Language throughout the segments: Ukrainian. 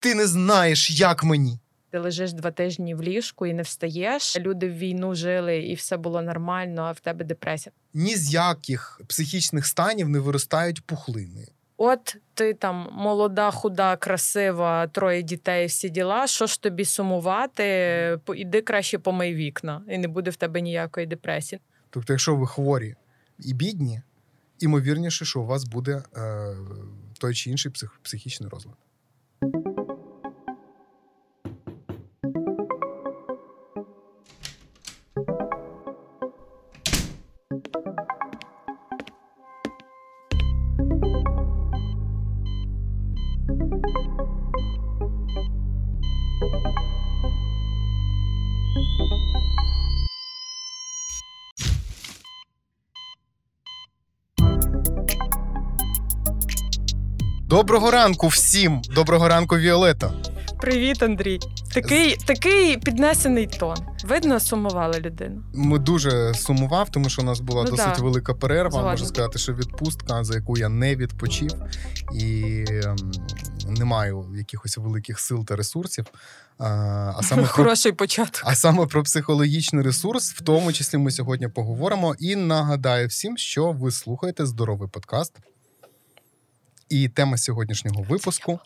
Ти не знаєш, як мені. Ти лежиш два тижні в ліжку і не встаєш. Люди в війну жили, і все було нормально, а в тебе депресія. Ні з яких психічних станів не виростають пухлини. От ти там молода, худа, красива, троє дітей, всі діла. Що ж тобі сумувати? Іди краще помий вікна, і не буде в тебе ніякої депресії. Тобто, якщо ви хворі і бідні, імовірніше, що у вас буде е, той чи інший псих, психічний розлад. Доброго ранку всім! Доброго ранку, Віолета. Привіт, Андрій. Такий, такий піднесений тон. Видно, сумувала людина. Ми дуже сумував, тому що у нас була Ну досить да. велика перерва. Згодна. Можу сказати, що відпустка, за яку я не відпочив, і ем, не маю якихось великих сил та ресурсів. А, саме про початок. А саме про психологічний ресурс, в тому числі ми сьогодні поговоримо. І нагадаю всім, що ви слухаєте здоровий подкаст. І тема сьогоднішнього випуску.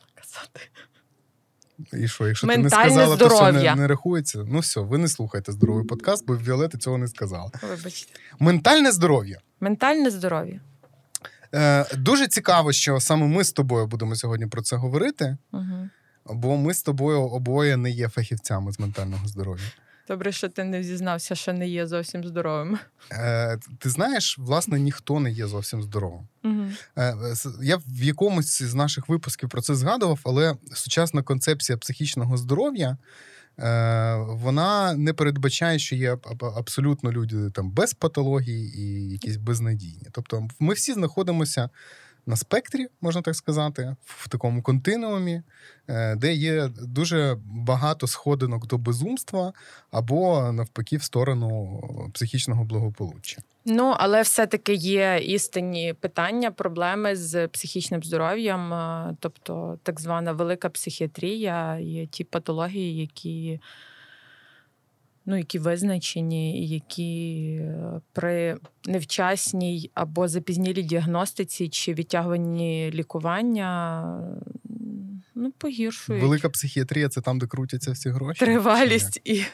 І що, якщо ти не Ментальне сказала, то це здоров'я. не, не рахується. Ну все, ви не слухаєте здоровий подкаст, бо Віолета цього не сказала. Вибачте. Ментальне здоров'я. Ментальне здоров'я. Е, дуже цікаво, що саме ми з тобою будемо сьогодні про це говорити, Угу. бо ми з тобою обоє не є фахівцями з ментального здоров'я. Добре, що ти не зізнався, що не є зовсім здоровим. Е, ти знаєш, власне, ніхто не є зовсім здоровим. Угу. Е, Я в якомусь з наших випусків про це згадував, але сучасна концепція психічного здоров'я. е, Вона не передбачає, що є аб- аб- абсолютно люди там без патології і якісь безнадійні. Тобто, ми всі знаходимося на спектрі, можна так сказати, в такому континуумі, е, де є дуже багато сходинок до безумства або навпаки в сторону психічного благополуччя. Ну, але все-таки є істинні питання, проблеми з психічним здоров'ям, е, тобто так звана велика психіатрія, є ті патології, які, ну, які визначені, які е, при невчасній або запізнілій діагностиці чи відтягуванні лікування м, ну, погіршують Велика психіатрія це там, де крутяться всі гроші. Тривалість і,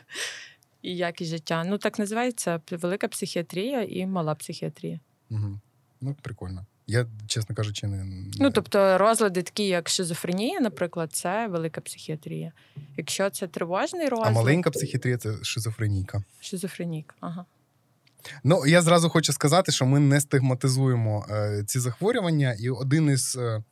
і якість життя. Ну, так називається велика психіатрія і мала психіатрія. Мгм. Ну, прикольно. Я, чесно кажучи, не. Ну, тобто розлади, такі як шизофренія, наприклад, це велика психіатрія. Якщо це тривожний розлад, а маленька психіатрія це шизофренійка. шизофренік. Ага. Ну, я зразу хочу сказати, що ми не стигматизуємо е, ці захворювання, і один із, е,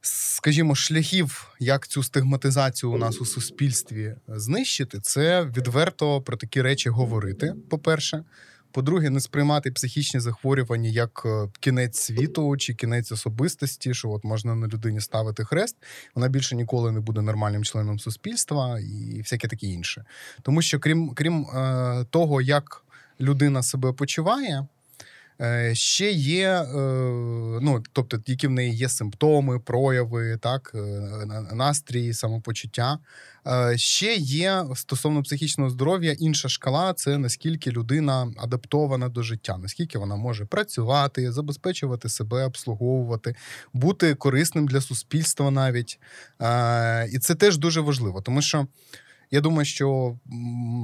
скажімо, шляхів, як цю стигматизацію у нас у суспільстві знищити, це відверто про такі речі говорити. По-перше. По-друге, не сприймати психічні захворювання як е, кінець світу чи кінець особистості, що от можна на людині ставити хрест, вона більше ніколи не буде нормальним членом суспільства і всяке таке інше. Тому що крім, крім е, того, як людина себе почуває, ще є, е, ну, тобто, які в неї є симптоми, прояви, так, е, настрій, самопочуття. Е, Ще є стосовно психічного здоров'я інша шкала це наскільки людина адаптована до життя, наскільки вона може працювати, забезпечувати себе, обслуговувати, бути корисним для суспільства навіть. Е, І це теж дуже важливо, тому що. Я думаю, що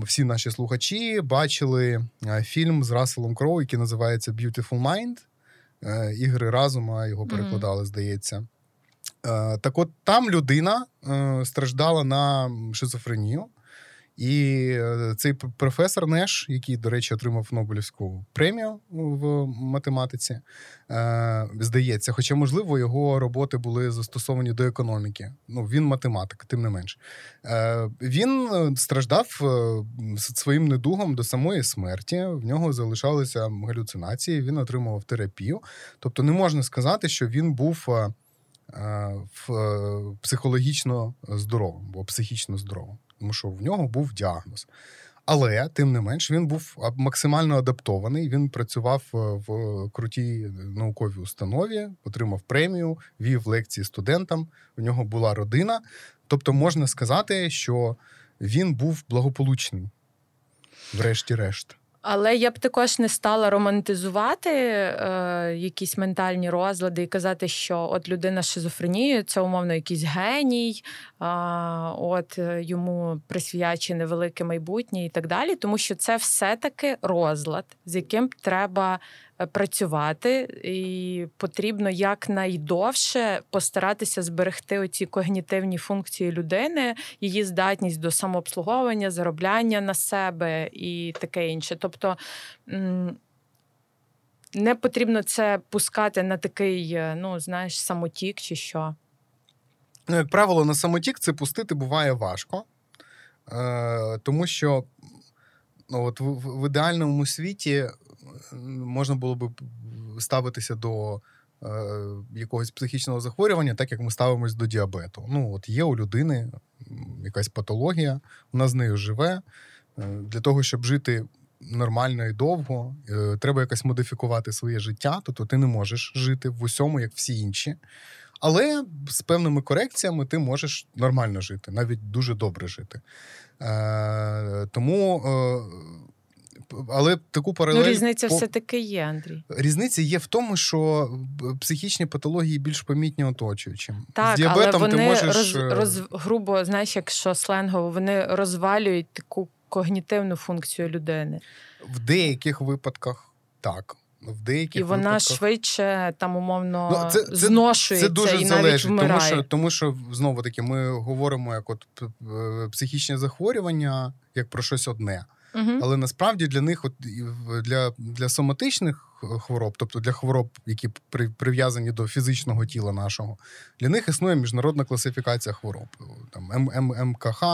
всі наші слухачі бачили е, фільм з Расселом Кроу, який називається Beautiful Mind. Е, Ігри разума його перекладали, здається. Е, Так от там людина страждала на шизофренію. І е, цей професор Неш, який, до речі, отримав Нобелівську премію в математиці, е, здається, хоча, можливо, його роботи були застосовані до економіки. Ну, він математик, тим не менш. Е, Він страждав своїм недугом до самої смерті. В нього залишалися галюцинації, він отримував терапію. Тобто, не можна сказати, що він був. в- Психологічно здоровим або психічно здоровим, тому що в нього був діагноз. Але тим не менш він був максимально адаптований. Він працював е, в крутій науковій установі, отримав премію, вів лекції студентам. У нього була родина. Тобто, можна сказати, що він був благополучний, врешті-решт. Але я б також не стала романтизувати е, якісь ментальні розлади і казати, що от людина з шизофренією це умовно якийсь геній, е, от йому присвячене велике майбутнє і так далі, тому що це все-таки розлад, з яким треба працювати, і потрібно якнайдовше постаратися зберегти оці когнітивні функції людини, її здатність до самообслуговування, заробляння на себе і таке інше. Тобто. Не потрібно це пускати на такий, е, ну, знаєш, самотік чи що. Ну, як правило, на самотік це пустити буває важко, Е, тому що ну, от в, в ідеальному світі можна було б ставитися до е, якогось психічного захворювання, так як ми ставимось до діабету. Ну, от є у людини якась патологія, вона з нею живе. Е, для того, щоб жити нормально і довго, е, треба якось модифікувати своє життя, тобто ти не можеш жити в усьому, як всі інші. Але з певними корекціями ти можеш нормально жити, навіть дуже добре жити. Е, Тому але таку паралель... Ну, різниця по... все-таки є, Андрій. Різниця є в тому, що психічні патології більш помітні оточуючим. Так, З діабетом але вони ти можеш... роз, е, роз, грубо, знаєш, якщо сленгово, вони розвалюють таку когнітивну функцію людини. В деяких випадках так. В деяких І вона випадках... швидше там умовно ну, це, це, зношується це дуже і залежить, вмирає. тому що тому що знову таки ми говоримо як от психічне захворювання, як про щось одне. Угу. Але насправді для них, от для для соматичних хвороб, тобто для хвороб, які прив'язані до фізичного тіла нашого, для них існує міжнародна класифікація хвороб, там МКХ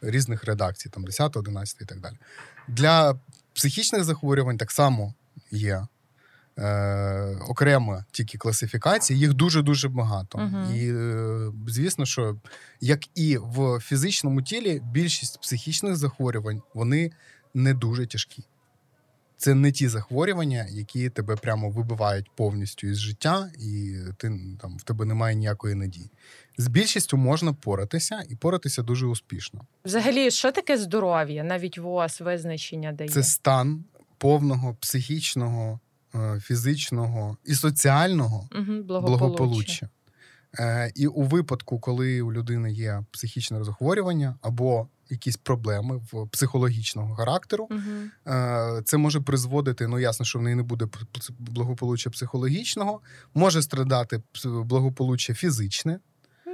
різних редакцій, там 10, 11 і так далі. Для психічних захворювань так само є. Е, окремо тільки класифікації, їх дуже-дуже багато. Uh-huh. І е, звісно, що як і в фізичному тілі, більшість психічних захворювань вони не дуже тяжкі. Це не ті захворювання, які тебе прямо вибивають повністю із життя, і ти там в тебе немає ніякої надії. З більшістю можна поратися і поратися дуже успішно. Взагалі, що таке здоров'я? Навіть ВОЗ визначення дає? Це стан повного психічного, фізичного і соціального угу, благополуччя. Е, І у випадку, коли у людини є психічне захворювання або якісь проблеми в психологічного характеру. Uh-huh. Це може призводити, ну ясно, що в неї не буде благополуччя психологічного, може страдати благополуччя фізичне.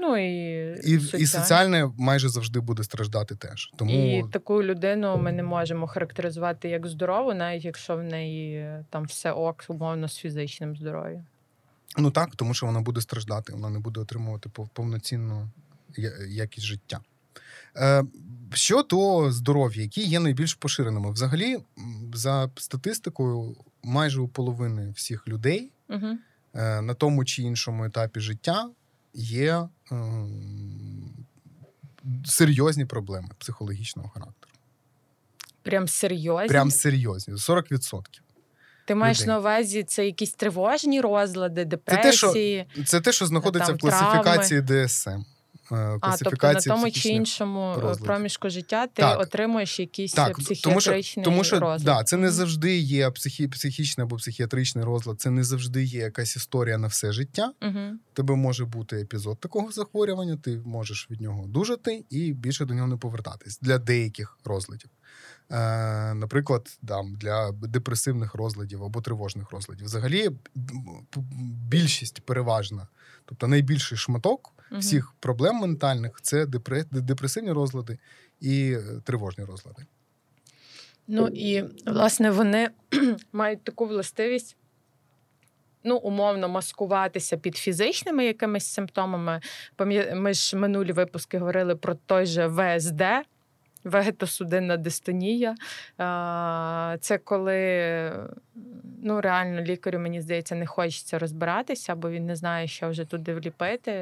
Ну і і, і соціальне майже завжди буде страждати теж. Тому і таку людину ми не можемо характеризувати як здорову, навіть якщо в неї там все ок, умовно з фізичним здоров'ям. Ну так, тому що вона буде страждати, вона не буде отримувати повноцінну якість життя. Е, щодо здоров'я, які є найбільш поширеними, взагалі, за статистикою, майже у половини всіх людей угу. на тому чи іншому етапі життя є серйозні проблеми психологічного характеру. Прям серйозні? Прям серйозні. 40%. Ти маєш людей. на увазі це якісь тривожні розлади, депресії? Це те, що, це те, що знаходиться там, в класифікації травми. ДСМ. Е, а, тобто на тому чи іншому е, розладів. проміжку життя ти так. отримуєш якісь так, психіатричний тому що, тому що, розлад. Да, це не завжди є психі, психічний або психіатричний розлад, це не завжди є якась історія на все життя. Угу. Тебе може бути епізод такого захворювання, ти можеш від нього дужати і більше до нього не повертатись для деяких розладів. Е, Наприклад, там, для депресивних розладів або тривожних розладів. Взагалі, більшість переважна, тобто найбільший шматок всіх проблем ментальних це депресивні розлади і е, тривожні розлади. Ну і власне вони мають таку властивість. Ну, умовно маскуватися під фізичними якимись симптомами. Ми ж минулі випуски говорили про той же ВСД, вегетосудинна дистонія. Це коли ну, реально лікарю, мені здається, не хочеться розбиратися, бо він не знає, що вже туди вліпити.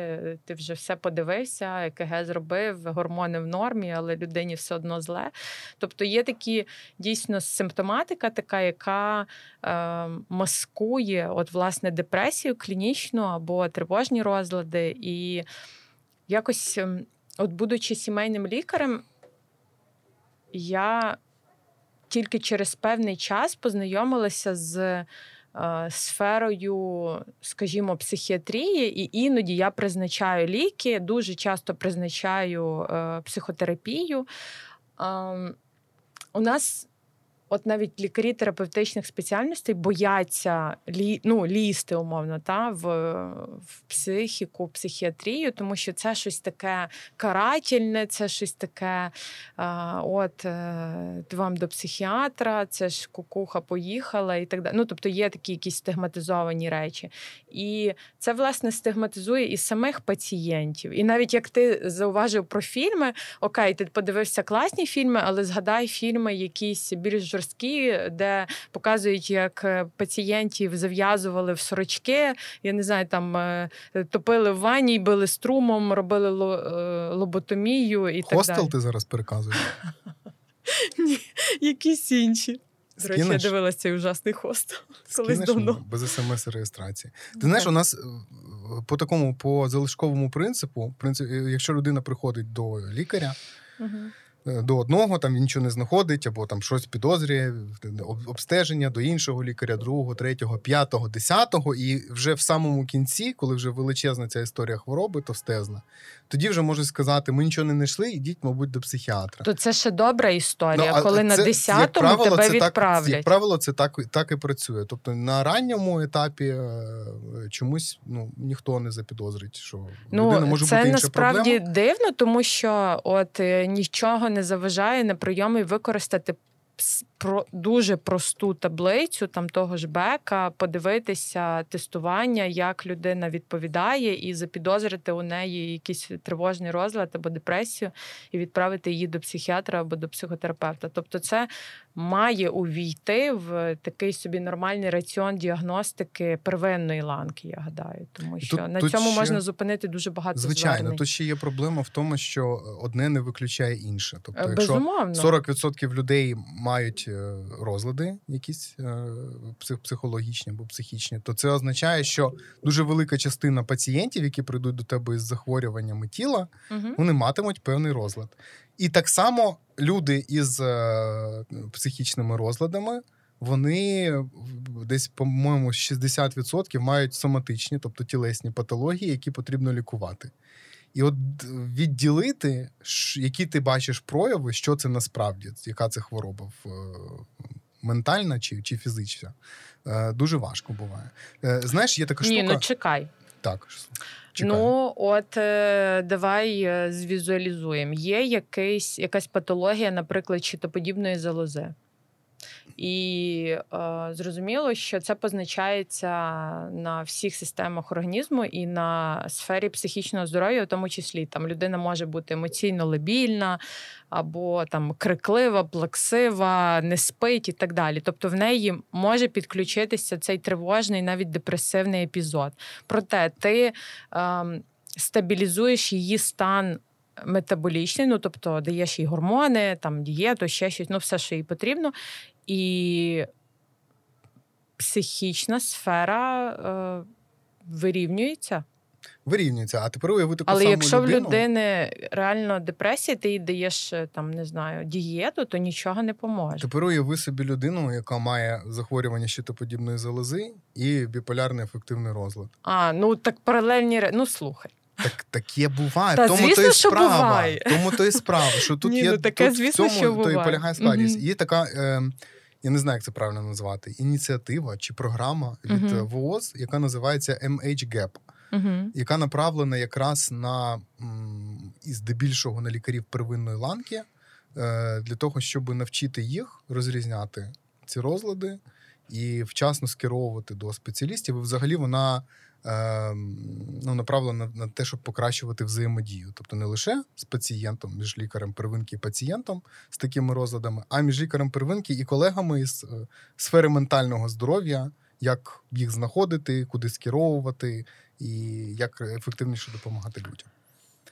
Ти вже все подивився, ЕКГ зробив, гормони в нормі, але людині все одно зле. Тобто є такі дійсно симптоматика, така, яка е, маскує от, власне, депресію клінічну або тривожні розлади. І якось, ем, от будучи сімейним лікарем, я тільки через певний час познайомилася з е, сферою, скажімо, психіатрії, і іноді я призначаю ліки, дуже часто призначаю е, психотерапію. Е, у нас От навіть лікарі терапевтичних спеціальностей бояться лі, ну, лізти, умовно, та, в в психіку, психіатрію, тому що це щось таке карательне, це щось таке. А, От е, вам до психіатра, це ж кукуха поїхала і так далі. Ну, тобто є такі якісь стигматизовані речі. І це, власне, стигматизує і самих пацієнтів. І навіть як ти зауважив про фільми, окей, ти подивився класні фільми, але згадай фільми якісь більш жорсткі, де показують, як е, пацієнтів зав'язували в сорочки. Я не знаю, там е, топили в ванні, били струмом, робили е, лоботомію і Хостел так далі. ти зараз переказуєш? Ні, якісь інші. До речі, я дивилася цей ужасний хостел. Колись давно. Без смс-реєстрації. Ти знаєш, у нас по такому по залишковому принципу, принцип, якщо людина приходить до лікаря, угу. Е, до одного, там він нічого не знаходить, або там щось підозрює, обстеження до іншого лікаря, другого, третього, п'ятого, десятого. І вже в самому кінці, коли вже величезна ця історія хвороби, товстезна, тоді вже можуть сказати: ми нічого не знайшли, ідіть, мабуть, до психіатра. То це ще добра історія, ну, коли це, на десятому тебе це відправлять. Так, як правило, це так так і працює. Тобто на ранньому етапі е, чомусь ну ніхто не запідозрить, що ну, людина може це бути інша проблема. Насправді дивно, тому що от е, нічого не заважає на прийомі використати про дуже просту таблицю там того ж бека, подивитися тестування, як людина відповідає, і запідозрити у неї якийсь тривожний розлад або депресію, і відправити її до психіатра або до психотерапевта. Тобто, це має увійти в такий собі нормальний раціон діагностики первинної ланки, я гадаю. Тому що тут, на тут цьому ще... можна зупинити дуже багато звичайно. Звернень. Тут ще є проблема в тому, що одне не виключає інше. Тобто, якщо Безумовно. 40% людей мають е, розлади, якісь е, психологічні або психічні, то це означає, що дуже велика частина пацієнтів, які прийдуть до тебе із захворюваннями тіла, угу. вони матимуть певний розлад. І так само люди із е, психічними розладами. Вони десь, по-моєму, 60% мають соматичні, тобто тілесні патології, які потрібно лікувати. І от відділити, які ти бачиш прояви, що це насправді, яка це хвороба е, ментальна чи чи фізична, е, дуже важко буває. Знаєш, є така штука. Ні, ну чекай. Так. Чекаю. Ну, от е, давай е, звізуалізуємо. Є якийсь, якась патологія, наприклад, щитоподібної залози. І е, зрозуміло, що це позначається на всіх системах організму і на сфері психічного здоров'я, в тому числі там людина може бути емоційно лебільна, або там криклива, плаксива, не спить і так далі. Тобто в неї може підключитися цей тривожний, навіть депресивний епізод. Проте ти е, стабілізуєш її стан. Метаболічний, ну тобто даєш їй гормони, там дієту, ще щось, ну все, що їй потрібно, і психічна сфера е, вирівнюється. Вирівнюється, а тепер уяви таку Але саму якщо людину... в людини реально депресія, ти їй даєш е, там, не знаю, дієту, то нічого не поможе. Тепер уяви собі людину, яка має захворювання щитоподібної залози і біполярний ефективний розлад. А, ну так паралельні ну слухай. Так таке буває. Та, тому звісно, то і що справа. Буває. Тому то і справа. Що тут Ні, є ну, таке, тут звісно, в цьому що то і полягає складність. Є така, е, я не знаю, як це правильно назвати, ініціатива чи програма від угу. ВООЗ, яка називається MH-GAP. Угу. Яка направлена якраз на і здебільшого на лікарів первинної ланки е, для того, щоб навчити їх розрізняти ці розлади і вчасно скеровувати до спеціалістів. І взагалі вона ну, направлена на те, щоб покращувати взаємодію. Тобто не лише з пацієнтом, між лікарем первинки і пацієнтом з такими розладами, а між лікарем первинки і колегами із е, сфери ментального здоров'я, як їх знаходити, куди скеровувати і як ефективніше допомагати людям.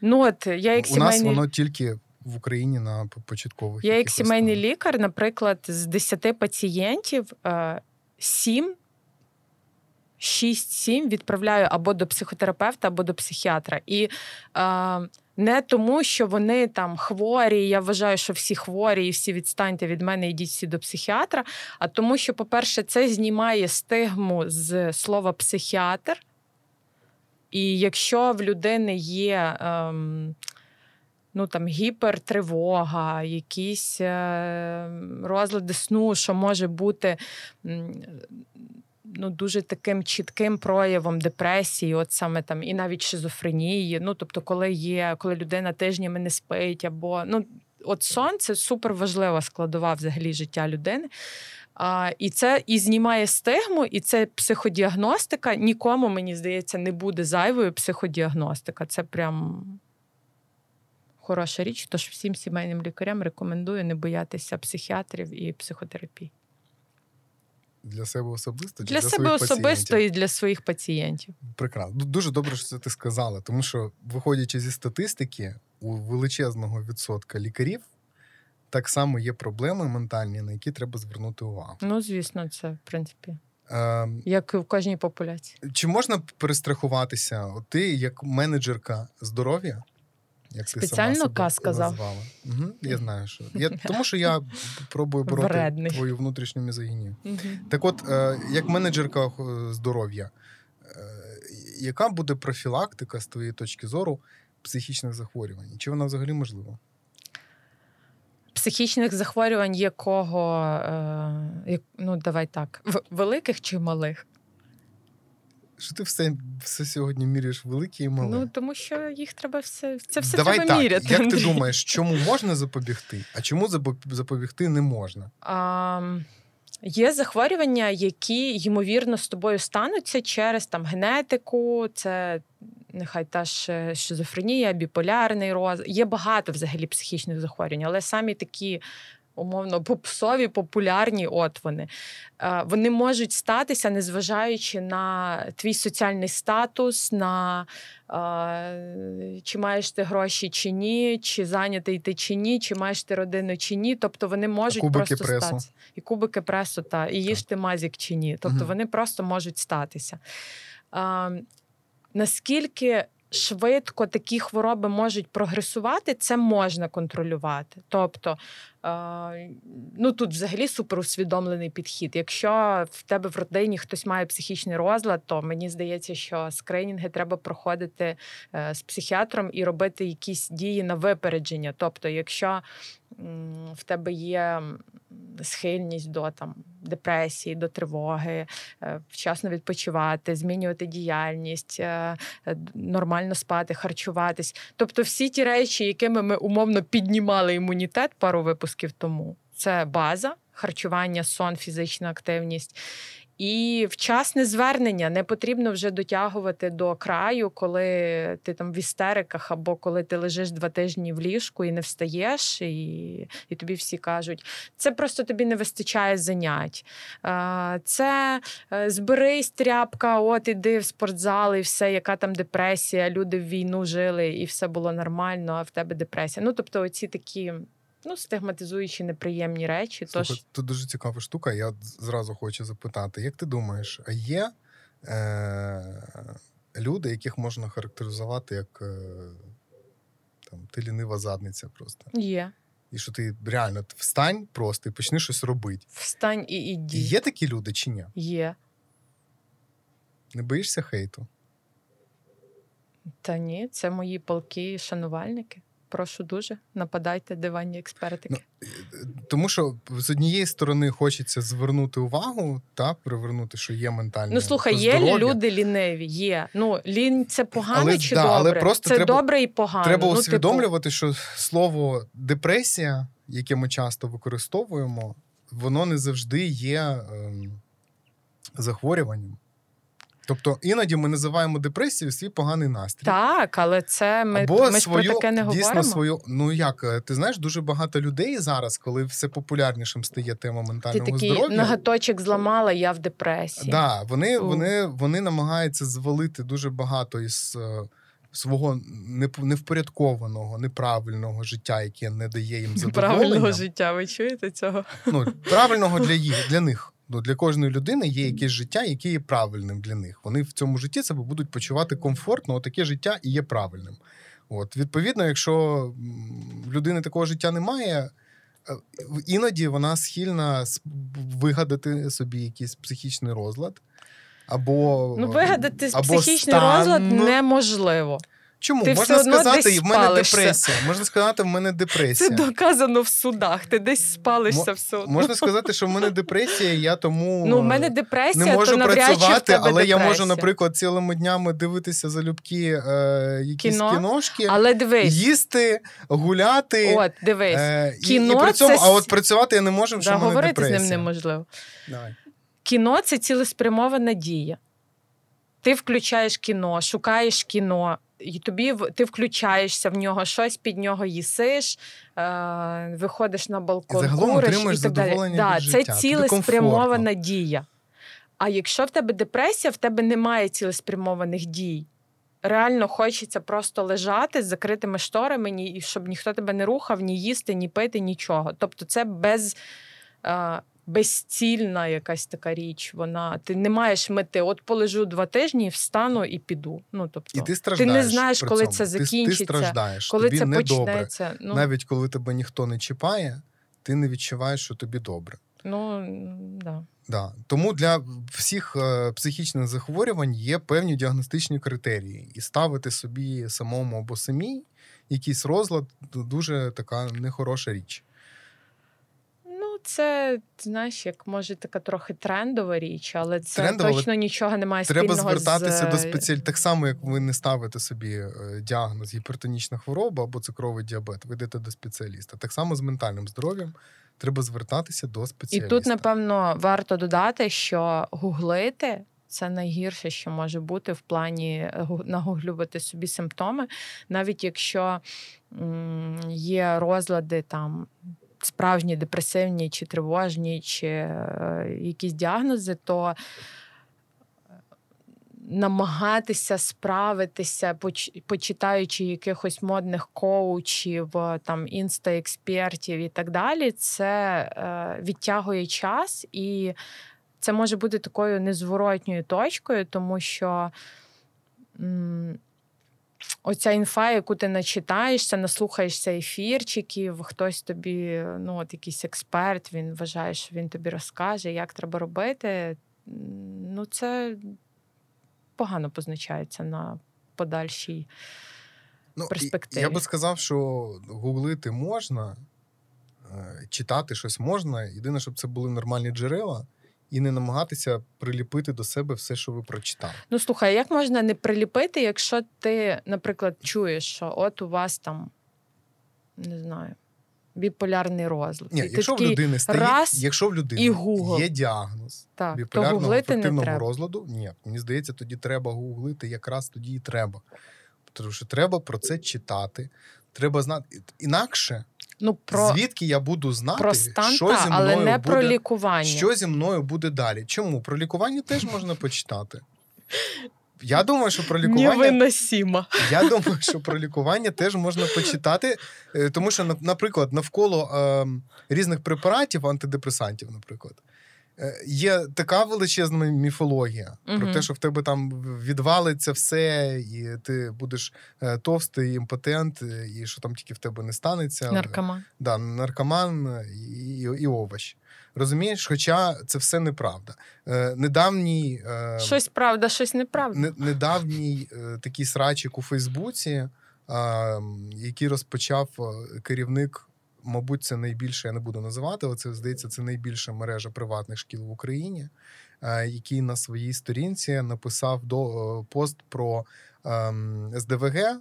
Ну от я як У сімейний... нас воно тільки в Україні на початкових. Я як сімейний лікар, наприклад, з 10 пацієнтів е, 7, 6-7 відправляю або до психотерапевта, або до психіатра. І е, не тому, що вони там хворі, я вважаю, що всі хворі і всі відстаньте від мене, йдіть всі до психіатра. А тому, що, по-перше, це знімає стигму з слова психіатр. І якщо в людини є. Ем, ну там гіпертривога, якісь е, розлади сну, що може бути ну, дуже таким чітким проявом депресії, от саме там, і навіть шизофренії. Ну, тобто, коли є, коли людина тижнями не спить, або ну, от сон супер важлива складова взагалі життя людини. А, І це і знімає стигму, і це психодіагностика. Нікому, мені здається, не буде зайвою психодіагностика. Це прям хороша річ. Тож всім сімейним лікарям рекомендую не боятися психіатрів і психотерапії. Для себе особисто? чи Для, себе особисто пацієнтів? і для своїх пацієнтів. Прекрасно. Дуже добре, що це ти сказала, тому що, виходячи зі статистики, у величезного відсотка лікарів так само є проблеми ментальні, на які треба звернути увагу. Ну, звісно, це в принципі Е, як і в кожній популяції. чи можна перестрахуватися? От ти, як менеджерка здоров'я, як ти Спеціально сама себе «К» сказав. назвала. Угу, я знаю, що я, тому що я пробую бороти Вредний. твою внутрішню мізогінію. Угу. Так от, е, як менеджерка е, здоров'я, е, яка буде профілактика з твоєї точки зору психічних захворювань? Чи вона взагалі можлива? Психічних захворювань якого, ну давай так, великих чи малих? Що ти все, все сьогодні міряєш велике і мале? Ну тому що їх треба все це все Давай треба так, міряти. як ти думаєш, чому можна запобігти, а чому запобігти не можна? А, є захворювання, які ймовірно з тобою стануться через там генетику, це нехай та ж е, шизофренія, біполярний роз. Є багато взагалі психічних захворювань, але самі такі. Умовно, попсові, популярні, от вони. Е, Вони можуть статися, незважаючи на твій соціальний статус, на е, чи маєш ти гроші чи ні, чи зайнятий ти чи ні, чи маєш ти родину чи ні. Тобто вони можуть кубики просто пресу? статися. І кубики пресу, та, і їж ти мазік чи ні. Тобто Мгм. вони просто можуть статися. А, наскільки швидко такі хвороби можуть прогресувати, це можна контролювати. Тобто, е, ну тут взагалі суперусвідомлений підхід. Якщо в тебе в родині хтось має психічний розлад, то мені здається, що скринінги треба проходити е, з психіатром і робити якісь дії на випередження. Тобто, якщо в тебе є схильність до там депресії, до тривоги, е, вчасно відпочивати, змінювати діяльність, е, нормально спати, харчуватись. Тобто, всі ті речі, якими ми умовно піднімали імунітет пару випусків тому, це база, харчування, сон, фізична активність. І вчасне звернення не потрібно вже дотягувати до краю, коли ти там в істериках, або коли ти лежиш два тижні в ліжку і не встаєш, і, і тобі всі кажуть, це просто тобі не вистачає занять. Це е, зберись, тряпка, от іди в спортзал, і все, яка там депресія. Люди в війну жили, і все було нормально, а в тебе депресія. Ну тобто, оці такі. Ну, стигматизуючі неприємні речі. Тож тут дуже цікава штука. Я зразу хочу запитати: як ти думаєш, а є е- люди, яких можна характеризувати як е- там, ти лінива задниця просто? є. І що ти реально встань просто і почни щось робити. Встань і іди. Є такі люди чи ні? Є. Не боїшся хейту? Та ні, це мої полки шанувальники. Прошу дуже, нападайте, диванні експертики. Ну, Тому що з однієї сторони хочеться звернути увагу та привернути, що є ментальне Ну слухай, є здоров'я. люди ліниві, є. Ну лінь це погано Але, чи да, добре? але просто це треба- добре і погано. Треба ну, типу, усвідомлювати, що слово депресія, яке ми часто використовуємо, воно не завжди є ем, захворюванням. Тобто іноді ми називаємо депресію свій поганий настрій. Так, але це ми, Або ми ж про таке не дійсно говоримо. свою. Ну як е, ти знаєш, дуже багато людей зараз, коли все популярнішим стає тема Ти ментального такий здоров'я. ноготочок зламала, я в депресії. Да, вони, У. вони, вони намагаються звалити дуже багато із е, свого невпорядкованого, неправильного життя, яке не дає їм задоволення. Правильного життя, ви чуєте цього? Ну, правильного для їх, для них. Ну, для кожної людини є якесь життя, яке є правильним для них. Вони в цьому житті себе будуть почувати комфортно, таке життя і є правильним. От, відповідно, якщо людини такого життя немає, е, іноді вона схильна вигадати собі якийсь психічний розлад. Або, Ну, вигадати або психічний стан. розлад неможливо. Чому? ти Можна все одно сказати, десь в мене спалишся. депресія. Можна сказати, в мене Це депресія. доказано в судах. Ти десь спалишся все одно. Можна сказати, що в мене депресія, я тому Ну, в мене депресія, не можу то працювати, але я можу, наприклад, цілими днями дивитися залюбки е, якісь Кіно? кіношки, Але дивись, їсти, гуляти. от дивись, е, і- кіно і, при цьому, це а от працювати я не можу, що да, в мене говорити з ним неможливо. Давай. Кіно це цілеспрямована дія. Ти включаєш кіно, шукаєш кіно, і тобі ти включаєшся в нього, щось під нього їсиш, е, виходиш на балкон, загалом куриш отримуєш і так далі. задоволення Да, від це життя, тобі цілеспрямована дія. А якщо в тебе депресія, в тебе немає цілеспрямованих дій. Реально хочеться просто лежати з закритими шторами, ні, щоб ніхто тебе не рухав, ні їсти, ні пити, нічого. Тобто, це без. Е, безцільна якась така річ. Вона ти не маєш мети. От полежу два тижні, встану і піду. Ну тобто, І ти страждаєш. не знаєш, коли цьому. це Ти- Ти, закінчиться, страждаєш, коли тобі це почнеться. Ну, Навіть коли тебе ніхто не чіпає, ти не відчуваєш, що тобі добре. ну да. Да. Тому для всіх е, психічних захворювань є певні діагностичні критерії, і ставити собі самому або самій якийсь розлад дуже така нехороша річ. Це знаєш, як може така трохи трендова річ, але це Трендова, але точно нічого не має Треба спільного звертатися з... до спеціаль... Так само, як ви не ставите собі е, діагноз гіпертонічна хвороба або цукровий діабет, ви йдете до спеціаліста. Так само з ментальним здоров'ям треба звертатися до спеціаліста. І тут, напевно, варто додати, що гуглити. Це найгірше, що може бути в плані нагуглювати собі симптоми, навіть якщо є розлади там справжні депресивні чи тривожні, чи е, якісь діагнози, то е, намагатися справитися, почитаючи якихось модних коучів, е, там інста-експертів і так далі, це відтягує час і це може бути такою незворотньою точкою, тому що. Оця інфа, яку ти начитаєшся, наслухаєшся ефірчиків, хтось тобі, ну, от якийсь експерт, він вважає, що він тобі розкаже, як треба робити. Ну, це погано позначається на подальшій. Ну, перспективі. Я би сказав, що гуглити можна, е, читати щось можна. Єдине, щоб це були нормальні джерела, і не намагатися приліпити до себе все, що ви прочитали. Ну, слухай, як можна не приліпити, якщо ти, наприклад, чуєш, що от у вас там, не знаю, біполярний розлад. Ні, І якщо в людини стоїть, раз якщо в людини і Google. є діагноз так, то біполярного не афективного треба. розладу, ні, мені здається, тоді треба гуглити, якраз тоді і треба. Тому що треба про це читати, треба знати. Інакше, Ну, про, звідки я буду знати, про стан, що та, зі мною але не буде, про лікування. що зі мною буде далі. Чому? Про лікування теж можна почитати. Я думаю, що про лікування я думаю, що про лікування теж можна почитати, е, тому що, наприклад, навколо е, різних препаратів, антидепресантів, наприклад, є така величезна міфологія про те, що в тебе там відвалиться все, і ти будеш е, товстий імпотент, е, і що там тільки в тебе не станеться. Наркоман. Да, наркоман е, і, і, і овощ. Розумієш? Хоча це все неправда. Е, недавній. Е, Щось правда, щось неправда. не- недавній е, такий срачик у Фейсбуці, який розпочав е, керівник. Мабуть, це найбільше, я не буду називати, але це здається, це найбільша мережа приватних шкіл в Україні, е, який на своїй сторінці написав до е, пост про ем, СДВГ,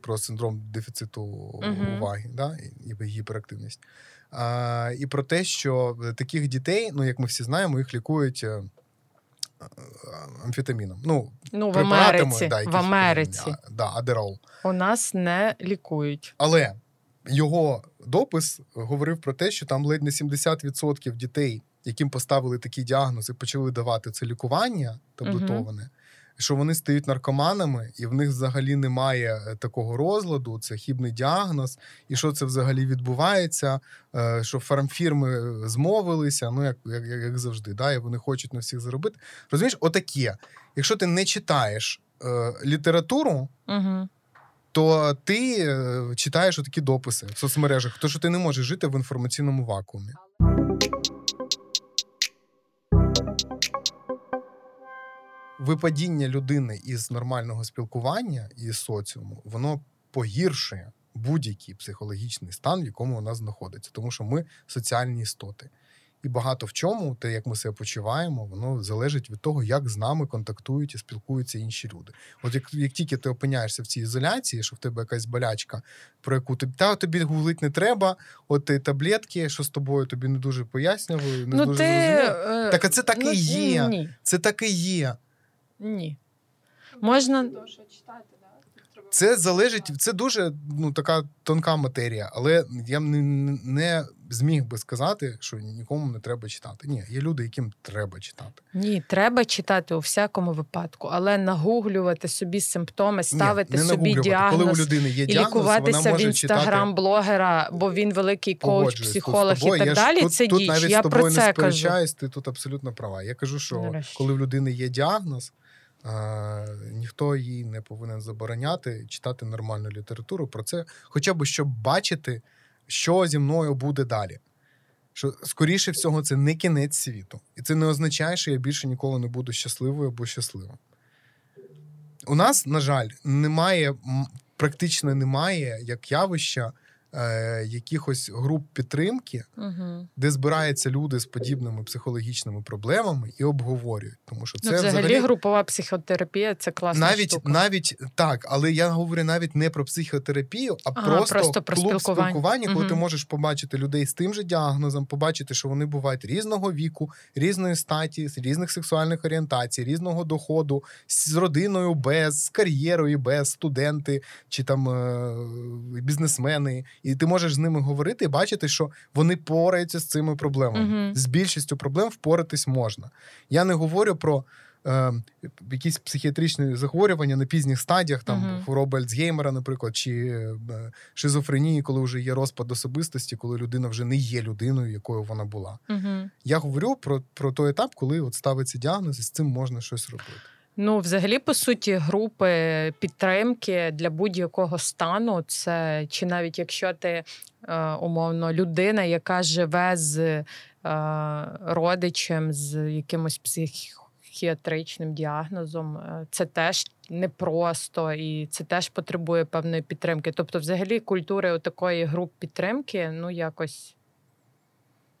про синдром дефіциту Мгм. уваги, да, і гіперактивність. А, і про те, що таких дітей, ну як ми всі знаємо, їх лікують е, амфетаміном. Ну, Ну, в Америці. да, в Америці. Да, адерол. У нас не лікують. Але його допис говорив про те, що там ледь не 70% дітей, яким поставили такий діагноз і почали давати це лікування таблетоване, що вони стають наркоманами, і в них взагалі немає е, такого розладу, це хібний діагноз, і що це взагалі відбувається, е, що фармфірми змовилися, ну як, як, як завжди, да, і вони хочуть на всіх заробити. Розумієш, отаке. Якщо ти не читаєш е, літературу, Угу. То ти е, читаєш такі дописи в соцмережах, тому що ти не можеш жити в інформаційному вакуумі. Випадіння людини із нормального спілкування і соціуму, воно погіршує будь-який психологічний стан, в якому вона знаходиться, тому що ми соціальні істоти. І багато в чому, те, як ми себе почуваємо, воно залежить від того, як з нами контактують і спілкуються інші люди. От як, як тільки ти опиняєшся в цій ізоляції, що в тебе якась болячка, про яку тобі та тобі гуглить не треба, от ти таблетки, що з тобою тобі не дуже пояснювали, не Ну, дуже ти... зрозуміло. е, Так а це так ну, і є. Ні. Це так і є. Ні. Можна. Це залежить, це дуже ну, така тонка матерія, але я не, не зміг би сказати, що нікому не треба читати. Ні, є люди, яким треба читати. Ні, треба читати у всякому випадку, але нагуглювати собі симптоми, ставити Ні, не собі діагноз Коли у людини є і лікуватися вона в може інстаграм читати. блогера, бо він великий коуч, психолог і так Я далі. тут, це тут діч. навіть Я з тобою про не це кажу. ти тут абсолютно права. Я кажу, що Нарешті. коли в людини є діагноз, ніхто їй не повинен забороняти читати нормальну літературу про це, хоча б щоб бачити, що зі мною буде далі. Що, скоріше всього, це не кінець світу. І це не означає, що я більше ніколи не буду щасливою або щасливим. У нас, на жаль, немає, практично немає як явища е, якихось груп підтримки, Угу. де збираються люди з подібними психологічними проблемами і обговорюють. Тому що це Ну, взагалі, взагалі групова психотерапія це класна навіть штука. навіть так, але я говорю навіть не про психотерапію, а Ага, просто, просто про клуб спілкування. спілкування, коли ти можеш побачити людей з тим же діагнозом, побачити, що вони бувають різного віку, різної статі, різних сексуальних орієнтацій, різного доходу, з родиною без, з кар'єрою без, студенти чи там е- бізнесмени, і ти можеш з ними говорити і бачити, що вони пораються з цими проблемами. З більшістю проблем впоратись можна. Я не говорю про е, якісь психіатричні захворювання на пізніх стадіях, там Мгм. хвороби Альцгеймера, наприклад, чи е, шизофренії, коли вже є розпад особистості, коли людина вже не є людиною, якою вона була. Угу. Я говорю про, про той етап, коли от ставиться діагноз, і з цим можна щось робити. Ну, взагалі, по суті, групи підтримки для будь-якого стану, це чи навіть якщо ти е, умовно людина, яка живе з е, родичем, з якимось психіатричним діагнозом, е, це теж непросто і це теж потребує певної підтримки. Тобто, взагалі, культури такої груп підтримки, ну якось.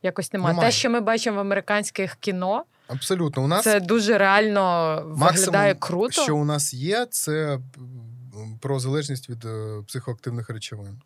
Якось немає. Немає. Те, що ми бачимо в американських кіно, Абсолютно, у нас це дуже реально виглядає круто. що у нас є, це про залежність від е, психоактивних речовин.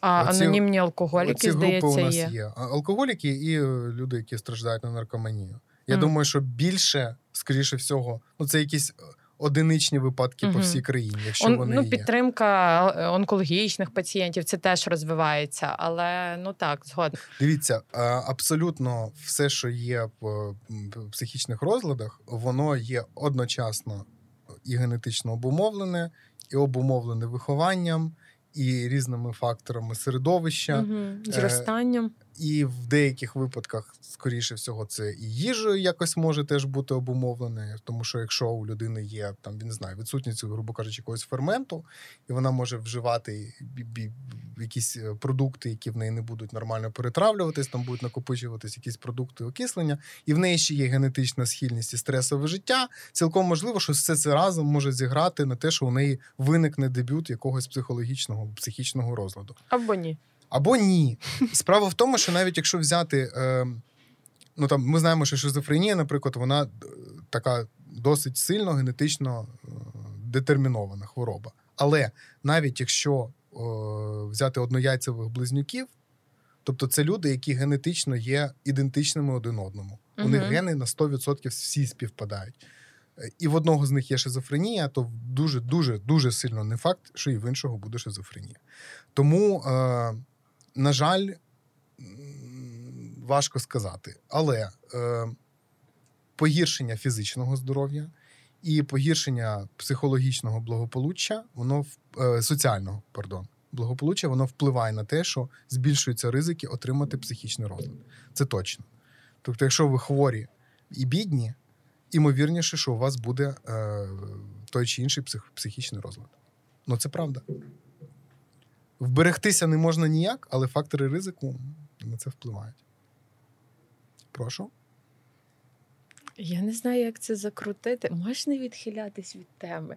А Оці- анонімні алкоголіки, групи здається, у нас є. є. Алкоголіки і е, люди, які страждають на наркоманію. Я mm. думаю, що більше, скоріше всього, ну це якісь е, одиничні випадки по всій країні, якщо Он, вони ну, є. підтримка е, онкологічних пацієнтів це теж розвивається, але ну так, згодна. Дивіться, е, абсолютно все, що є в е, в психічних розладах, воно є одночасно і генетично обумовлене, і обумовлене вихованням, і різними факторами середовища. Угу. Зростанням. І в деяких випадках, скоріше всього, це і їжею якось може теж бути обумовлене, тому що якщо у людини є там, він не знаю, відсутність, грубо кажучи, якогось ферменту, і вона може вживати якісь е, продукти, які в неї не будуть нормально перетравлюватись, там будуть накопичуватись якісь продукти окислення, і в неї ще є генетична схильність і стресове життя. Цілком можливо, що все це разом може зіграти на те, що у неї виникне дебют якогось психологічного психічного розладу. Або ні. Або ні. Справа в тому, що навіть якщо взяти, е, ну там ми знаємо, що шизофренія, наприклад, вона е, така досить сильно генетично е, детермінована хвороба. Але навіть якщо е, взяти однояйцевих близнюків, тобто це люди, які генетично є ідентичними один одному. У них гени на 100% всі співпадають. Е, І в одного з них є шизофренія, то дуже, дуже, дуже сильно не факт, що і в іншого буде шизофренія. Тому, е, на жаль, важко сказати. Але е, погіршення фізичного здоров'я і погіршення психологічного благополуччя, воно е, соціального, пардон, благополуччя, воно впливає на те, що збільшуються ризики отримати психічний розлад. Це точно. Тобто, якщо ви хворі і бідні, імовірніше, що у вас буде е, той чи інший псих, психічний розлад. Ну, це правда. Вберегтися не можна ніяк, але фактори ризику на це впливають. Прошу. Я не знаю, як це закрутити. Можеш не відхилятись від теми.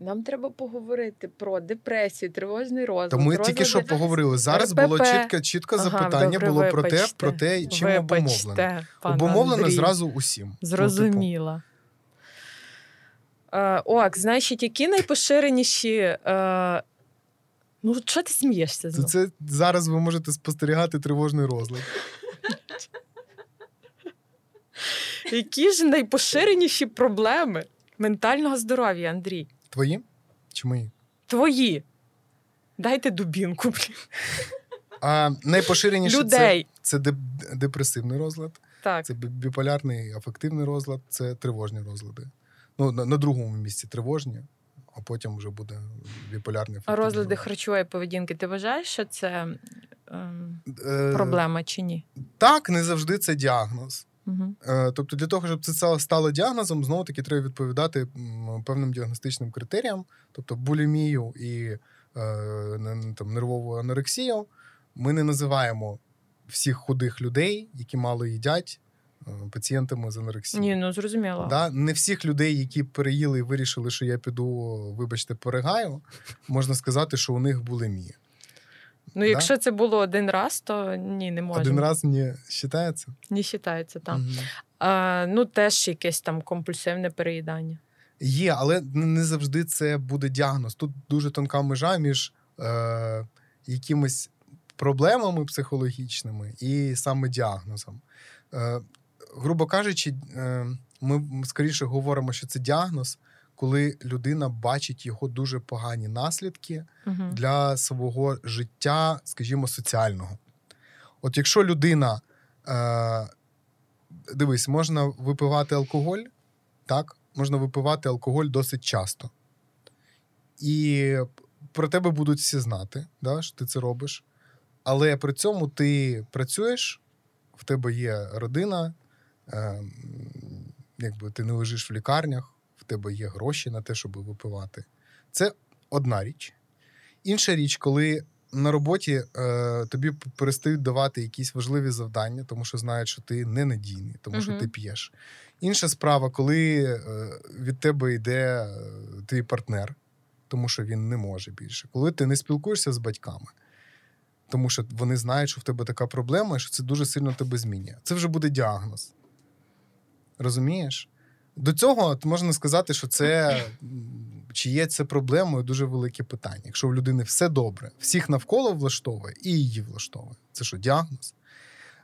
Нам треба поговорити про депресію, тривожний розлад. Та ми тільки що поговорили. Зараз РПП. було чітке, чітке Ага, запитання добре, було про те, про те, чим обумовлено. Вибачте, пане Обумовлено Андрій. зразу усім. Ну, типу, Зрозуміла. Е, Ок, значить, які найпоширеніші. Е, ну, що ти смієшся знову? це зараз ви можете спостерігати тривожний розлад. Які ж найпоширеніші проблеми ментального здоров'я, Андрій? Твої чи мої? Твої. Дайте дубінку, блін. А найпоширеніше це, Людей. це деп- депресивний розлад, Так. це біполярний афективний розлад, це тривожні розлади. Ну, на, на другому місці тривожні, а потім вже буде біполярний А афективний розлади харчової поведінки, ти вважаєш, що це ем, Е, проблема чи ні? Так, не завжди це діагноз. Угу. Тобто, для того, щоб це стало- діагнозом, знову таки треба відповідати певним діагностичним критеріям, тобто булімію і е, там, нервову анорексію. Ми не називаємо всіх худих людей, які мало їдять, пацієнтами з анорексією. Ні, ну зрозуміло. Да? Не всіх людей, які переїли і вирішили, що я піду, вибачте, перегаю, можна сказати, що у них булімія. Ну, якщо це було один раз, то ні, не можна. Один раз не вважається. Не вважається. Мгм. А, ну, теж якесь там компульсивне переїдання. Є, але не завжди це буде діагноз. Тут дуже тонка межа між е, якимись проблемами психологічними і саме діагнозом. Е, грубо кажучи, е, ми скоріше говоримо, що це діагноз, коли людина бачить його дуже погані наслідки Угу. для свого життя, скажімо, соціального. От якщо людина, е, дивись, можна випивати алкоголь, так, можна випивати алкоголь досить часто. І про тебе будуть всі знати, да, що ти це робиш. Але при цьому ти працюєш, в тебе є родина, якби ти не лежиш в лікарнях, в тебе є гроші на те, щоб випивати. Це одна річ. Інша річ, коли на роботі е, тобі перестають давати якісь важливі завдання, тому що знають, що ти не надійний, тому що ти п'єш. Інша справа, коли е, від тебе йде е, твій партнер, тому що він не може більше. Коли ти не спілкуєшся з батьками, тому що вони знають, що в тебе така проблема, і що це дуже сильно тебе змінює. Це вже буде діагноз. Розумієш? До цього можна сказати, що це чи є це проблемою дуже велике питання. Якщо в людини все добре, всіх навколо влаштовує і її влаштовує. Це що, діагноз?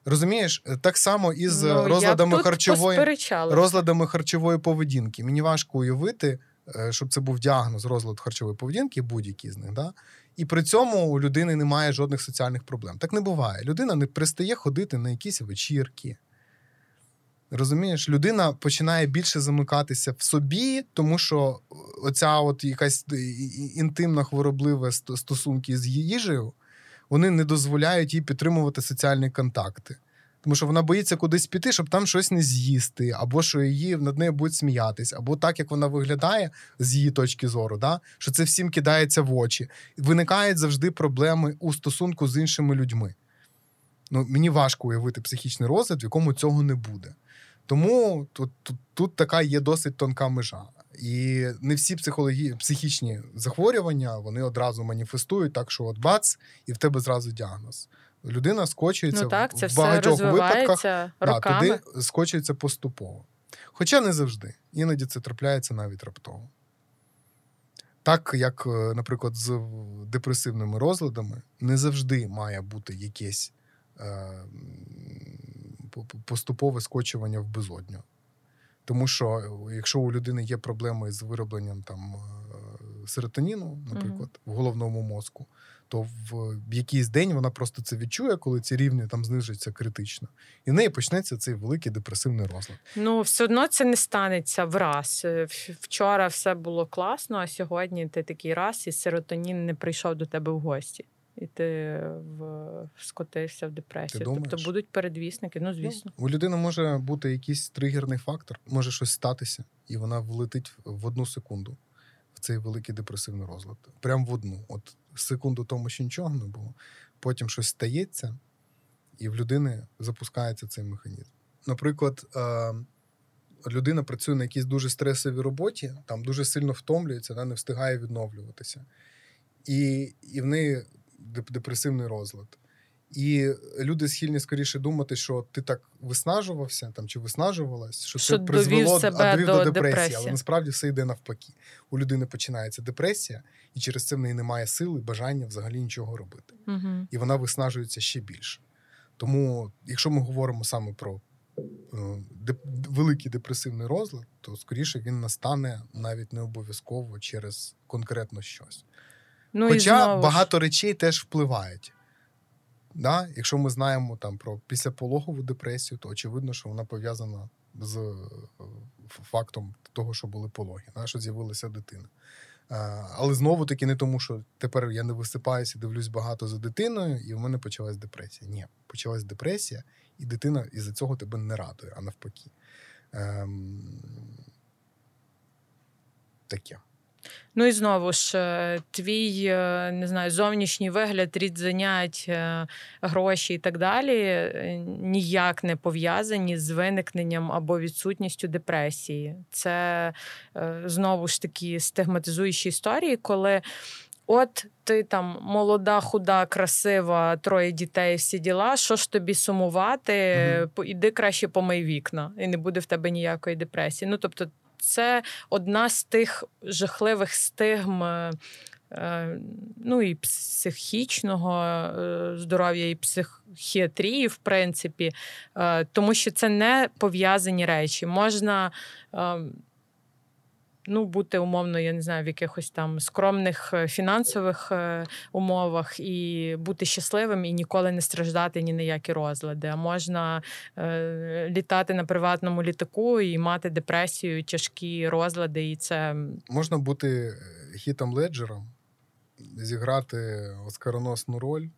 Розумієш, так само і з ну, розладами харчової розладами харчової поведінки. Мені важко уявити, е, щоб це був діагноз розлад харчової поведінки, будь-який з них. Да? І при цьому у людини немає жодних соціальних проблем. Так не буває. Людина не перестає ходити на якісь вечірки. Розумієш, людина починає більше замикатися в собі, тому що оця от якась і- інтимна хворобливе стосунки з їжею, вони не дозволяють їй підтримувати соціальні контакти. Тому що вона боїться кудись піти, щоб там щось не з'їсти, або що її над нею будуть сміятись, або так, як вона виглядає з її точки зору, да? що це всім кидається в очі. Виникають завжди проблеми у стосунку з іншими людьми. Ну, мені важко уявити психічний розлад, в якому цього не буде. Тому тут, тут, тут така є досить тонка межа. І не всі психологі... психічні захворювання вони одразу маніфестують, так що от бац, і в тебе зразу діагноз. Людина скочується Ну так, це в все багатьох випадках. розвивається Да, туди скочується поступово. Хоча не завжди. Іноді це трапляється навіть раптово. Так, як, е, наприклад, з депресивними розладами, не завжди має бути якесь е, поступове скочування в безодню. Тому що е, якщо у людини є проблеми з виробленням там е, серотоніну, наприклад, mm-hmm. в головному мозку, то в якийсь день вона просто це відчує, коли ці рівні там знижаться критично, і в неї почнеться цей великий депресивний розлад. Ну все одно це не станеться враз. Е, вчора все було класно, а сьогодні ти такий раз, і серотонін не прийшов до тебе в гості. І ти в скотився в депресію. Ти тобто будуть передвісники, ну звісно. Ну, у людини може бути якийсь тригерний фактор, може щось статися, і вона влетить в одну секунду в цей великий депресивний розлад. Прям в одну. От секунду тому ще нічого не було. Потім щось стається, і в людини запускається цей механізм. Наприклад, е, людина працює на якійсь дуже стресовій роботі, там дуже сильно втомлюється, вона не встигає відновлюватися. І і в неї депресивний розлад. І люди схильні скоріше думати, що ти так виснажувався там чи виснажувалась, що, що це призвело себе а довів до, до депресії. депресії. Але насправді все йде навпаки. У людини починається депресія, і через це в неї немає сили, бажання взагалі нічого робити. Угу. І вона виснажується ще більше. Тому, якщо ми говоримо саме про е, деп, великий депресивний розлад, то скоріше він настане навіть не обов'язково через конкретно щось. Ну, Хоча і знову багато речей теж впливають. Да? Якщо ми знаємо там про післяпологову депресію, то очевидно, що вона пов'язана з е, фактом того, що були пологи, да? що з'явилася дитина. Але знову таки не тому, що тепер я не висипаюся, дивлюсь багато за дитиною, і в мене почалась депресія. Ні, почалась депресія, і дитина із-за цього тебе не радує, а навпаки. Ем... Таке. Ну і знову ж, е, твій е, не знаю, зовнішній вигляд, рід занять, е, гроші і так далі ніяк не пов'язані з виникненням або відсутністю депресії. Це знову ж такі стигматизуючі історії, коли. От ти там молода, худа, красива, троє дітей, всі діла. Що ж тобі сумувати? Mm-hmm. Іди краще помий вікна, і не буде в тебе ніякої депресії. Ну тобто, це одна з тих жахливих стигм. Е, е, ну і психічного е, здоров'я, і психіатрії, в принципі, тому що це не пов'язані речі. Можна ем, ну, бути умовно, я не знаю, в якихось там скромних е, фінансових е, умовах і бути щасливим і ніколи не страждати ні на які розлади. А можна е, літати на приватному літаку і мати депресію, тяжкі розлади. І це можна бути хітом леджером, зіграти оскароносну роль,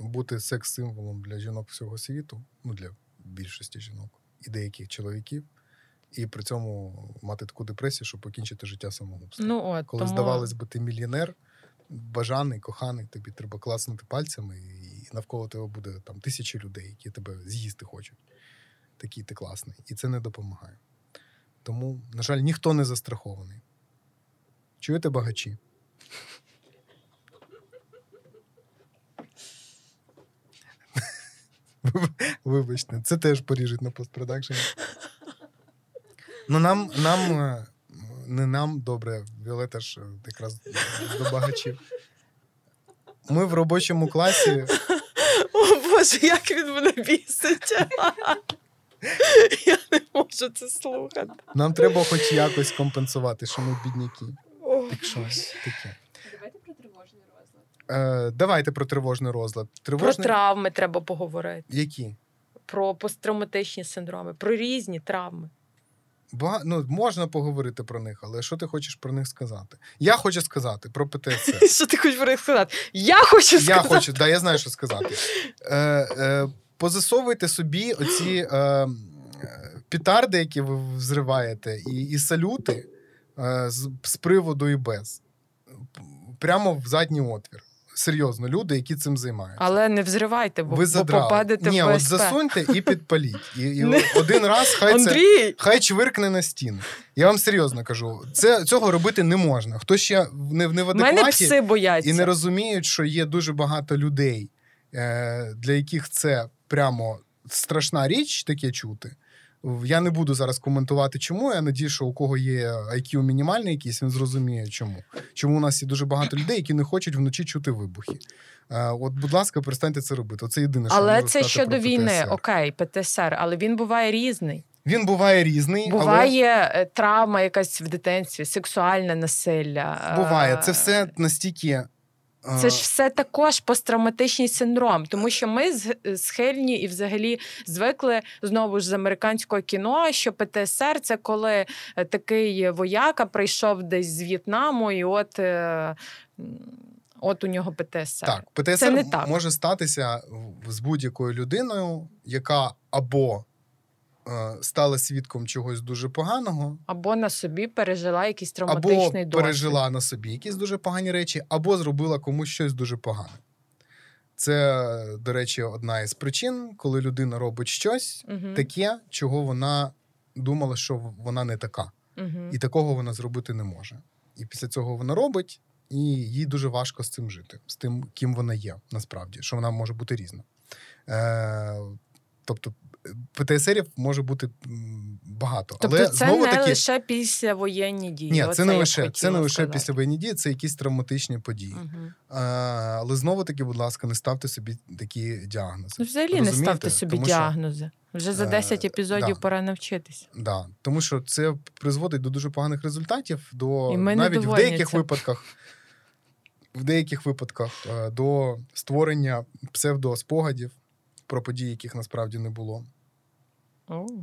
бути секс-символом для жінок всього світу, ну для більшості жінок і деяких чоловіків і при цьому мати таку депресію, щоб покінчити життя самогубством. Ну, от, Коли тому... здавалось би, ти мільйонер, бажаний, коханий, тобі треба класнути пальцями, і навколо тебе буде там тисячі людей, які тебе з'їсти хочуть. Такий ти класний. І це не допомагає. Тому, на жаль, ніхто не застрахований. Чуєте багачі? Вибачте, це теж поріжуть на постпродакшені. Ну нам нам е, не нам добре, Віолета ж е, якраз до багачів. Ми в робочому класі. О Боже, як він мене бісить. Я не можу це слухати. Нам треба хоч якось компенсувати, що ми бідняки. Таке. Про тривожний розлад. Е, Давайте про тривожний розлад. Тривожний... Про травми треба поговорити. Які? Про посттравматичні синдроми, про різні травми. Бага... Ну, можна поговорити про них, але що ти хочеш про них сказати? Я хочу сказати про ПТС. Що ти хочеш про них сказати? Я хочу сказати. Я хочу, да, я знаю, що сказати. Е, е, Позасовуйте собі оці е, пітарди, які ви взриваєте, і і салюти е, з, з приводу і без. Прямо в задній отвір серйозно люди, які цим займаються. Але не взривайте, бо, Ви бо попадете Ні, в от засуньте і підпаліть. І, і один раз хай це хай чвиркне на стіну. Я вам серйозно кажу, це цього робити не можна. Хто ще не, не в адекваті пси бояться. і не розуміють, що є дуже багато людей, е, для яких це прямо страшна річ таке чути. Я не буду зараз коментувати, чому. Я надію, що у кого є IQ мінімальний якийсь, він зрозуміє, чому. Чому у нас є дуже багато людей, які не хочуть вночі чути вибухи. Е, От, будь ласка, перестаньте це робити. Це єдине, що Але це щодо війни, ПТСР. окей, ПТСР, але він буває різний. Він буває різний, Буває е, травма якась в дитинстві, сексуальне насилля. буває. е, Це все настільки. Е, Це ж все також посттравматичний синдром, тому що ми схильні і взагалі звикли знову ж з американського кіно, що ПТСР це коли е, такий вояка прийшов десь з В'єтнаму, і от, е, от у нього ПТСР. Так, ПТСР Це не так. може статися з будь-якою людиною, яка або е, стала свідком чогось дуже поганого, Або на собі пережила якийсь або травматичний досвід. пережила на собі якісь дуже погані речі, або зробила комусь щось дуже погане. Це, до речі, одна із причин, коли людина робить щось Мгм. таке, чого вона думала, що вона не така. Мгм. І такого вона зробити не може. І після цього вона робить, і їй дуже важко з цим жити, з тим, ким вона є, насправді, що вона може бути різна. Е, тобто, ПТСРів може бути багато. Тобто Але це знову не таки. лише після воєнні дії. Ні, це не лише, це не лише сказати. після воєнні дії, це якісь травматичні події. Е, але знову таки, будь ласка, не ставте собі такі діагнози. Ну, взагалі не ставте собі Тому що- діагнози. Вже за Е, 10 епізодів да. пора навчитися. Да, тому що це призводить до дуже поганих результатів, до навіть в деяких цим. випадках, в деяких випадках е, до створення псевдоспогадів про події, яких насправді не було.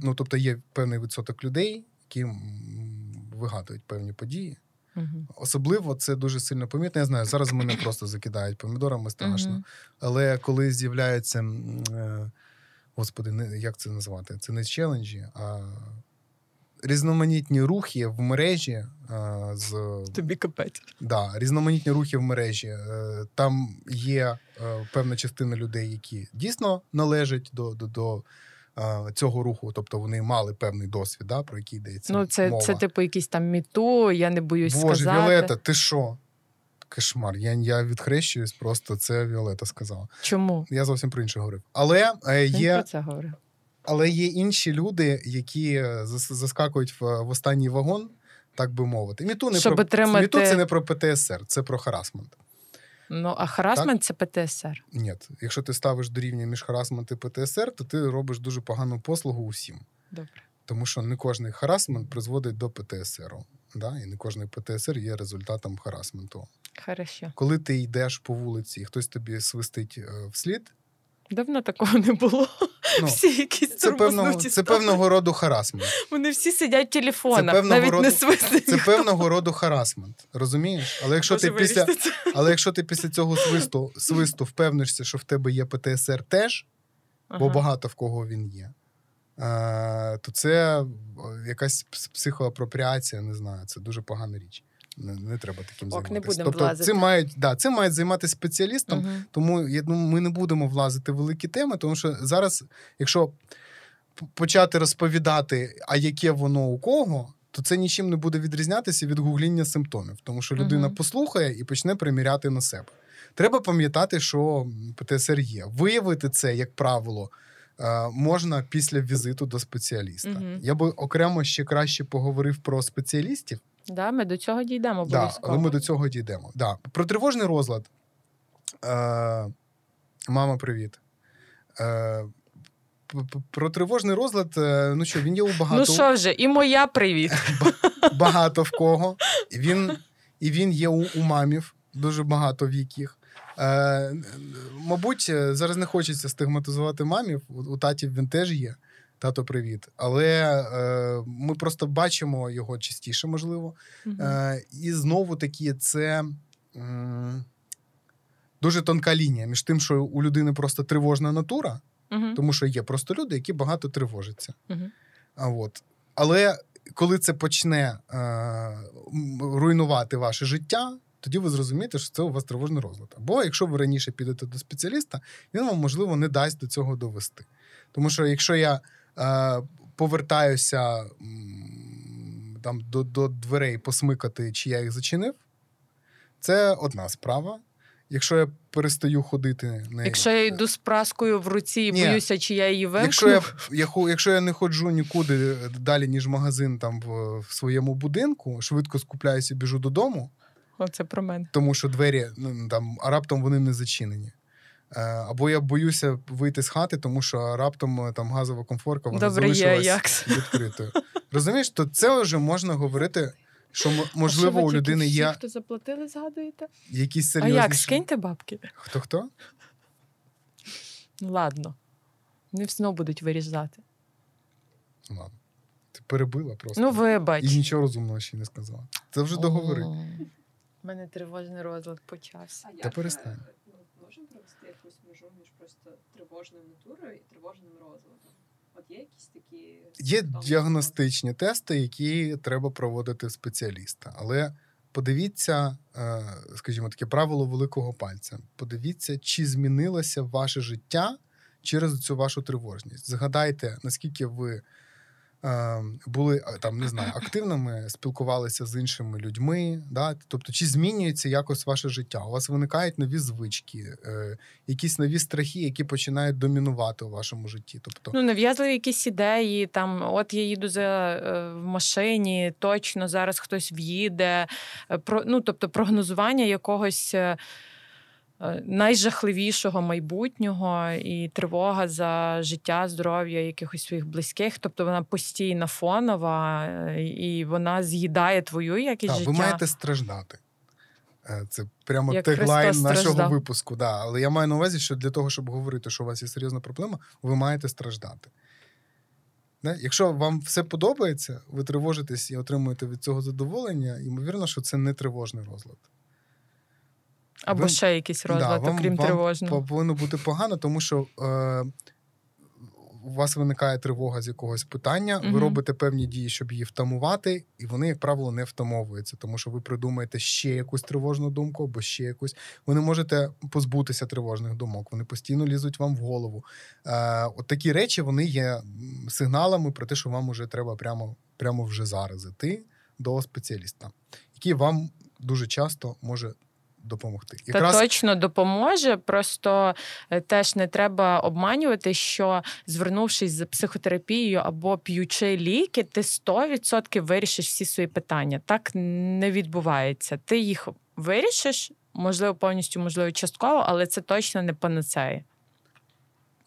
Ну тобто є певний відсоток людей, які вигадують певні події. Мгм. Особливо це дуже сильно помітно. Я знаю, зараз мене просто закидають помідорами страшно. Мгм. Але коли з'являються, е, господи, як це назвати? Це не челенджі, а різноманітні рухи в мережі е, з Тобі капець. да, різноманітні рухи в мережі. Е, Там є певна частина людей, які дійсно належать до, до, до цього руху, тобто вони мали певний досвід, да, про який йдеться. Ну, це, мова. це типу якийсь там міту, я не боюсь Боже, сказати. Віолета, ти що? Кошмар. Я, я відхрещуюсь, просто це Віолета сказала. Чому? Я зовсім про інше говорив. Але е, є про це говорив. Але є інші люди, які е, зас- заскакують в, в останній вагон, так би мовити. MeToo не Щоб про отримати- MeToo це не про ПТСР, це про харасмент. Ну, а харасмент це ПТСР. Ні, якщо ти ставиш до рівня між харасмент і ПТСР, то ти робиш дуже погану послугу усім. Добре. Тому що не кожний харасмент призводить до ПТСР. Да? І не кожний ПТСР є результатом харасменту. Хорошо. Коли ти йдеш по вулиці, і хтось тобі свистить е, вслід, Давно такого не було. Ну, всі якісь це, певного, це певного роду харасмент. Вони всі сидять в телефонах, Це навіть роду- не свистять. Це певного роду харасмент. Розумієш? Але якщо Боже, ти після, це. але якщо ти після цього свисту, свисту впевнишся, що в тебе є ПТСР теж, бо багато в кого він є, е, то це якась пс- психоапропріація, не знаю, це дуже погана річ. Не, не треба таким Ок, не будемо тобто, влазити. цим мають, да, цим мають займатися спеціалістом, Мгм. тому я думаю, ми не будемо влазити в великі теми, тому що зараз, якщо почати розповідати, а яке воно у кого, то це нічим не буде відрізнятися від гугління симптомів, тому що людина Мгм. послухає і почне приміряти на себе. Треба пам'ятати, що ПТСР є. Виявити це, як правило, е, можна після візиту до спеціаліста. Мгм. Я би окремо ще краще поговорив про спеціалістів. Да, ми до цього дійдемо Да, але ми до цього дійдемо. Да. Про тривожний розлад. Е, мама, привіт. Е, про тривожний розлад, е, ну що, він є у багато, Ну що вже, і моя привіт. багато в кого. І він, і він є у, у мамів, дуже багато в яких. Е, мабуть, е, зараз не хочеться стигматизувати мамів. У, у татів він теж є. Тато, привіт. Але е, ми просто бачимо його частіше, можливо. Е, і знову таки, це м, дуже тонка лінія між тим, що у людини просто тривожна натура, Мгм. тому що є просто люди, які багато тривожаться. А от. Але коли це почне е, руйнувати ваше життя, тоді ви зрозумієте, що це у вас тривожний розлад. Або якщо ви раніше підете до спеціаліста, він вам, можливо, не дасть до цього довести. Тому що якщо я е, повертаюся там, до, до дверей посмикати, чи я їх зачинив, це одна справа. якщо я перестаю ходити, не Якщо я йду з праскою в руці і Ні. боюся, чи я її вимкну, Якщо я, я, якщо я не ходжу нікуди далі, ніж магазин там в, в своєму будинку, швидко скупляюся, біжу додому, Оце про мене. тому що двері ну, там, а раптом вони не зачинені. Е, Або я боюся вийти з хати, тому що раптом е, там газова комфорка вона Добре, залишилась відкритою. Розумієш, то це вже можна говорити, що можливо А що у людини всі, є хто заплатили, згадуєте? якісь А як, скиньте бабки? Хто хто? Ну, ладно. Не знову будуть вирізати. Ладно. Ти перебила просто. Ну, вибач. І нічого розумного ще не сказала. Це вже договори. У мене тривожний розлад почався. Та перестань. е, Ну, можемо провести якусь межу між просто тривожною натурою і тривожним розладом? От є якісь такі Є діагностичні тести, які треба проводити спеціаліста. Але подивіться, е, скажімо, таке правило великого пальця. Подивіться, чи змінилося ваше життя через цю вашу тривожність. Згадайте, наскільки ви були е, там, не знаю, активними, спілкувалися з іншими людьми. Да? Тобто, чи змінюється якось ваше життя? У вас виникають нові звички, е, якісь нові страхи, які починають домінувати у вашому житті. Тобто, Ну, нав'язливі якісь ідеї, там, от я їду за, е, в машині, точно зараз хтось в'їде. Е, Про, ну, тобто прогнозування якогось е, е, найжахливішого майбутнього і тривога за життя, здоров'я якихось своїх близьких. Тобто вона постійна фонова, е, і вона з'їдає твою якість Так, життя. ви маєте страждати. Е, Це прямо Як теглайн Христос нашого страждав. випуску. Да. Але я маю на увазі, що для того, щоб говорити, що у вас є серйозна проблема, ви маєте страждати. Да? Якщо вам все подобається, ви тривожитесь і отримуєте від цього задоволення, ймовірно, що це не тривожний розлад. Або ви- ще якийсь розлад, вам- окрім вам тривожного. Повинно бути погано, тому що е, у вас виникає тривога з якогось питання, ви робите певні дії, щоб її втамувати, і вони, як правило, не втамовуються, тому що ви придумаєте ще якусь тривожну думку або ще якусь. Ви не можете позбутися тривожних думок, вони постійно лізуть вам в голову. Е, от такі речі вони є сигналами про те, що вам уже треба прямо, прямо вже зараз іти до спеціаліста, який вам дуже часто може допомогти. Та точно допоможе. Просто е, теж не треба обманювати, що звернувшись за психотерапією або п'ючи ліки, ти 100% вирішиш всі свої питання. Так не відбувається. Ти їх вирішиш, можливо, повністю, можливо, частково, але це точно не панацея.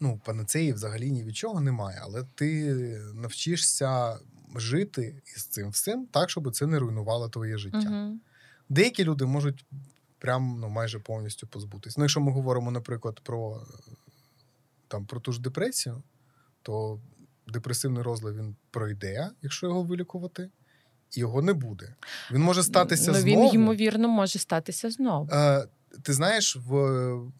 ну, панацеї взагалі ні від чого немає, але ти навчишся жити із цим всім так, щоб це не руйнувало твоє життя. Угу. Деякі люди можуть прям ну, майже повністю позбутись. Ну, якщо ми говоримо, наприклад, про, там, про ту ж депресію, то депресивний розлад він пройде, якщо його вилікувати, і його не буде. Він може статися ну, знову. Він, ймовірно, може статися знову. Е, ти знаєш, в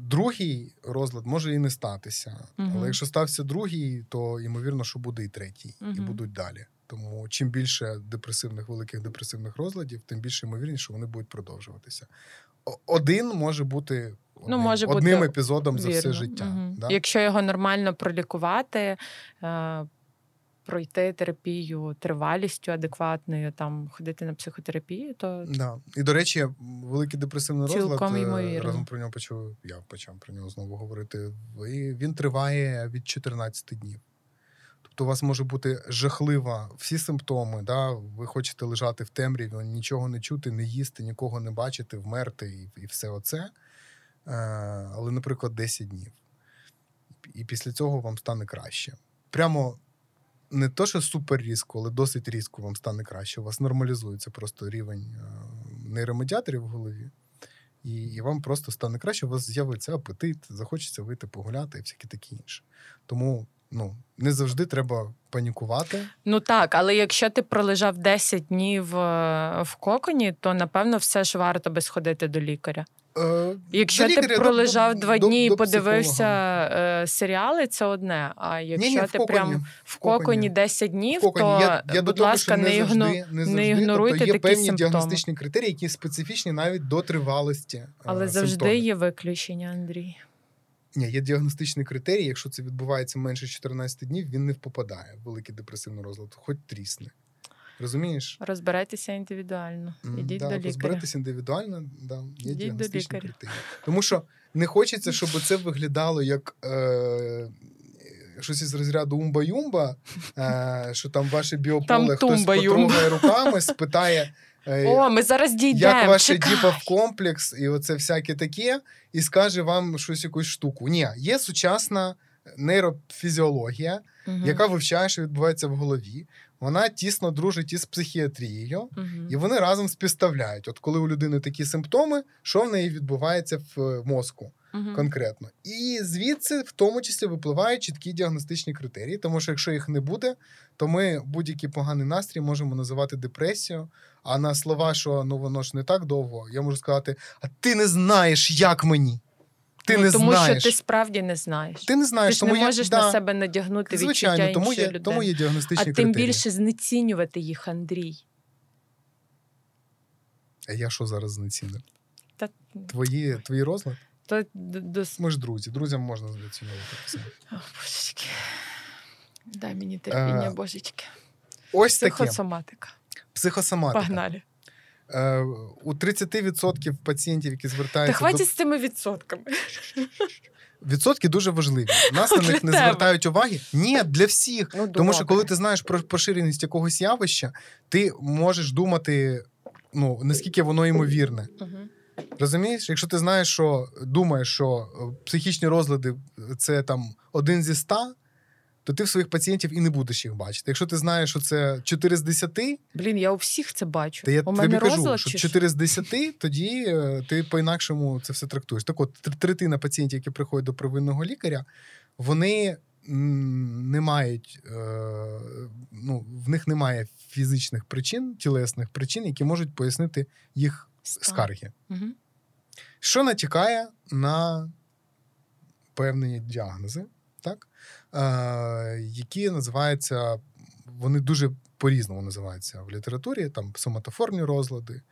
другий розлад може і не статися. Мгм. Але якщо стався другий, то ймовірно, що буде і третій, і будуть далі. Тому чим більше депресивних, великих депресивних розладів, тим більше ймовірність, що вони будуть продовжуватися. Один може бути одним, може бути одним епізодом за все життя. Мгм. Да? Якщо його нормально пролікувати, е, пройти терапію тривалістю адекватною, там ходити на психотерапію, то Да. І до речі, великий депресивний Цілком розлад. е, ймовірно. Разом про нього почав. Я почав про нього знову говорити. І він триває від 14 днів. Тобто, у вас може бути жахлива всі симптоми. Да? Ви хочете лежати в темряві, нічого не чути, не їсти, нікого не бачити, вмерти і, і все оце. Е, але, наприклад, 10 днів. І після цього вам стане краще. Прямо не то, що супер різко, але досить різко вам стане краще. У вас нормалізується просто рівень е, нейромедіаторів в голові. І, і вам просто стане краще, у вас з'явиться апетит, захочеться вийти погуляти і всяке таке інше. Тому ну, не завжди треба панікувати. ну так, але якщо ти пролежав 10 днів е, в коконі, то напевно все ж варто би сходити до лікаря. Е, Якщо до ти лікаря, пролежав до- два до- дні і до подивився е, серіали, це одне. А якщо Ні-ні, ти коконі, прям в коконі 10 днів, коконі. то я, я будь того, ласка, не, не завжди, не ігноруйте тобто є такі певні симптоми. діагностичні критерії, які специфічні навіть до тривалості. е, але завжди симптомів. є виключення, Андрій. Ні, є діагностичний критерій. Якщо це відбувається менше 14 днів, він не попадає в великий депресивний розлад, хоч трісне. Розумієш? Розбирайтеся індивідуально. Ідіть да, до лікаря. розберетесь індивідуально, да, є Ідіть до діагностичні лікаря. критерії. Тому що не хочеться, щоб це виглядало як е, щось із розряду умба-юмба, е, що там ваше біополе Там хтось потрогає руками, спитає. О, ми зараз дійдемо. як ваше чекай. діпав комплекс і оце всяке таке, і скаже вам щось якусь штуку. Ні, є сучасна нейрофізіологія, угу. яка вивчає, що відбувається в голові. Вона тісно дружить із психіатрією, Мгм. і вони разом співставляють. От коли у людини такі симптоми, що в неї відбувається в е, мозку Мгм. конкретно. І звідси, в тому числі, випливають чіткі діагностичні критерії. Тому що якщо їх не буде, то ми будь-який поганий настрій можемо називати депресією. А на слова, що ну воно ж не так довго, я можу сказати: а ти не знаєш, як мені. Ти Ну, не тому знаєш. що ти справді не знаєш. Ти не знаєш, ти ж тому не є- можеш да, на себе надягнути Звичайно, відчуття тому іншої є, людини. тому є а діагностичні тим більше знецінювати їх, Андрій. А я що зараз знецінив? Та, Твої, твій розлад? Д- дос- Ми ж друзі. Друзям можна знецінювати все. О, божечки. Дай мені терпіння, Е, божечки. Ось таке. Психосоматика. Психосоматика. Погнали. Е, у 30% пацієнтів, які Та звертаються до хватить з цими відсотками. відсотки дуже важливі. Нас на них не тебе. звертають уваги. Ні, для всіх. Ну, Тому що коли ти знаєш про поширеність якогось явища, ти можеш думати, ну наскільки воно ймовірне. Мгм. Розумієш, якщо ти знаєш, що думаєш, що е, психічні розлади це там один зі ста, то ти в своїх пацієнтів і не будеш їх бачити. Якщо ти знаєш, що це 4 з 10, Блін, я у всіх це бачу. то я у тобі мене кажу, розлад що чи 4 з 10, тоді е, ти по-інакшому це все трактуєш. Так от, третина пацієнтів, які приходять до первинного лікаря, вони не мають, е, ну, в них немає фізичних причин, тілесних причин, які можуть пояснити їх скарги. Мгм. Що натякає на певні діагнози, так? Е, які називаються, вони дуже по-різному називаються в літературі, там соматоформні розлади.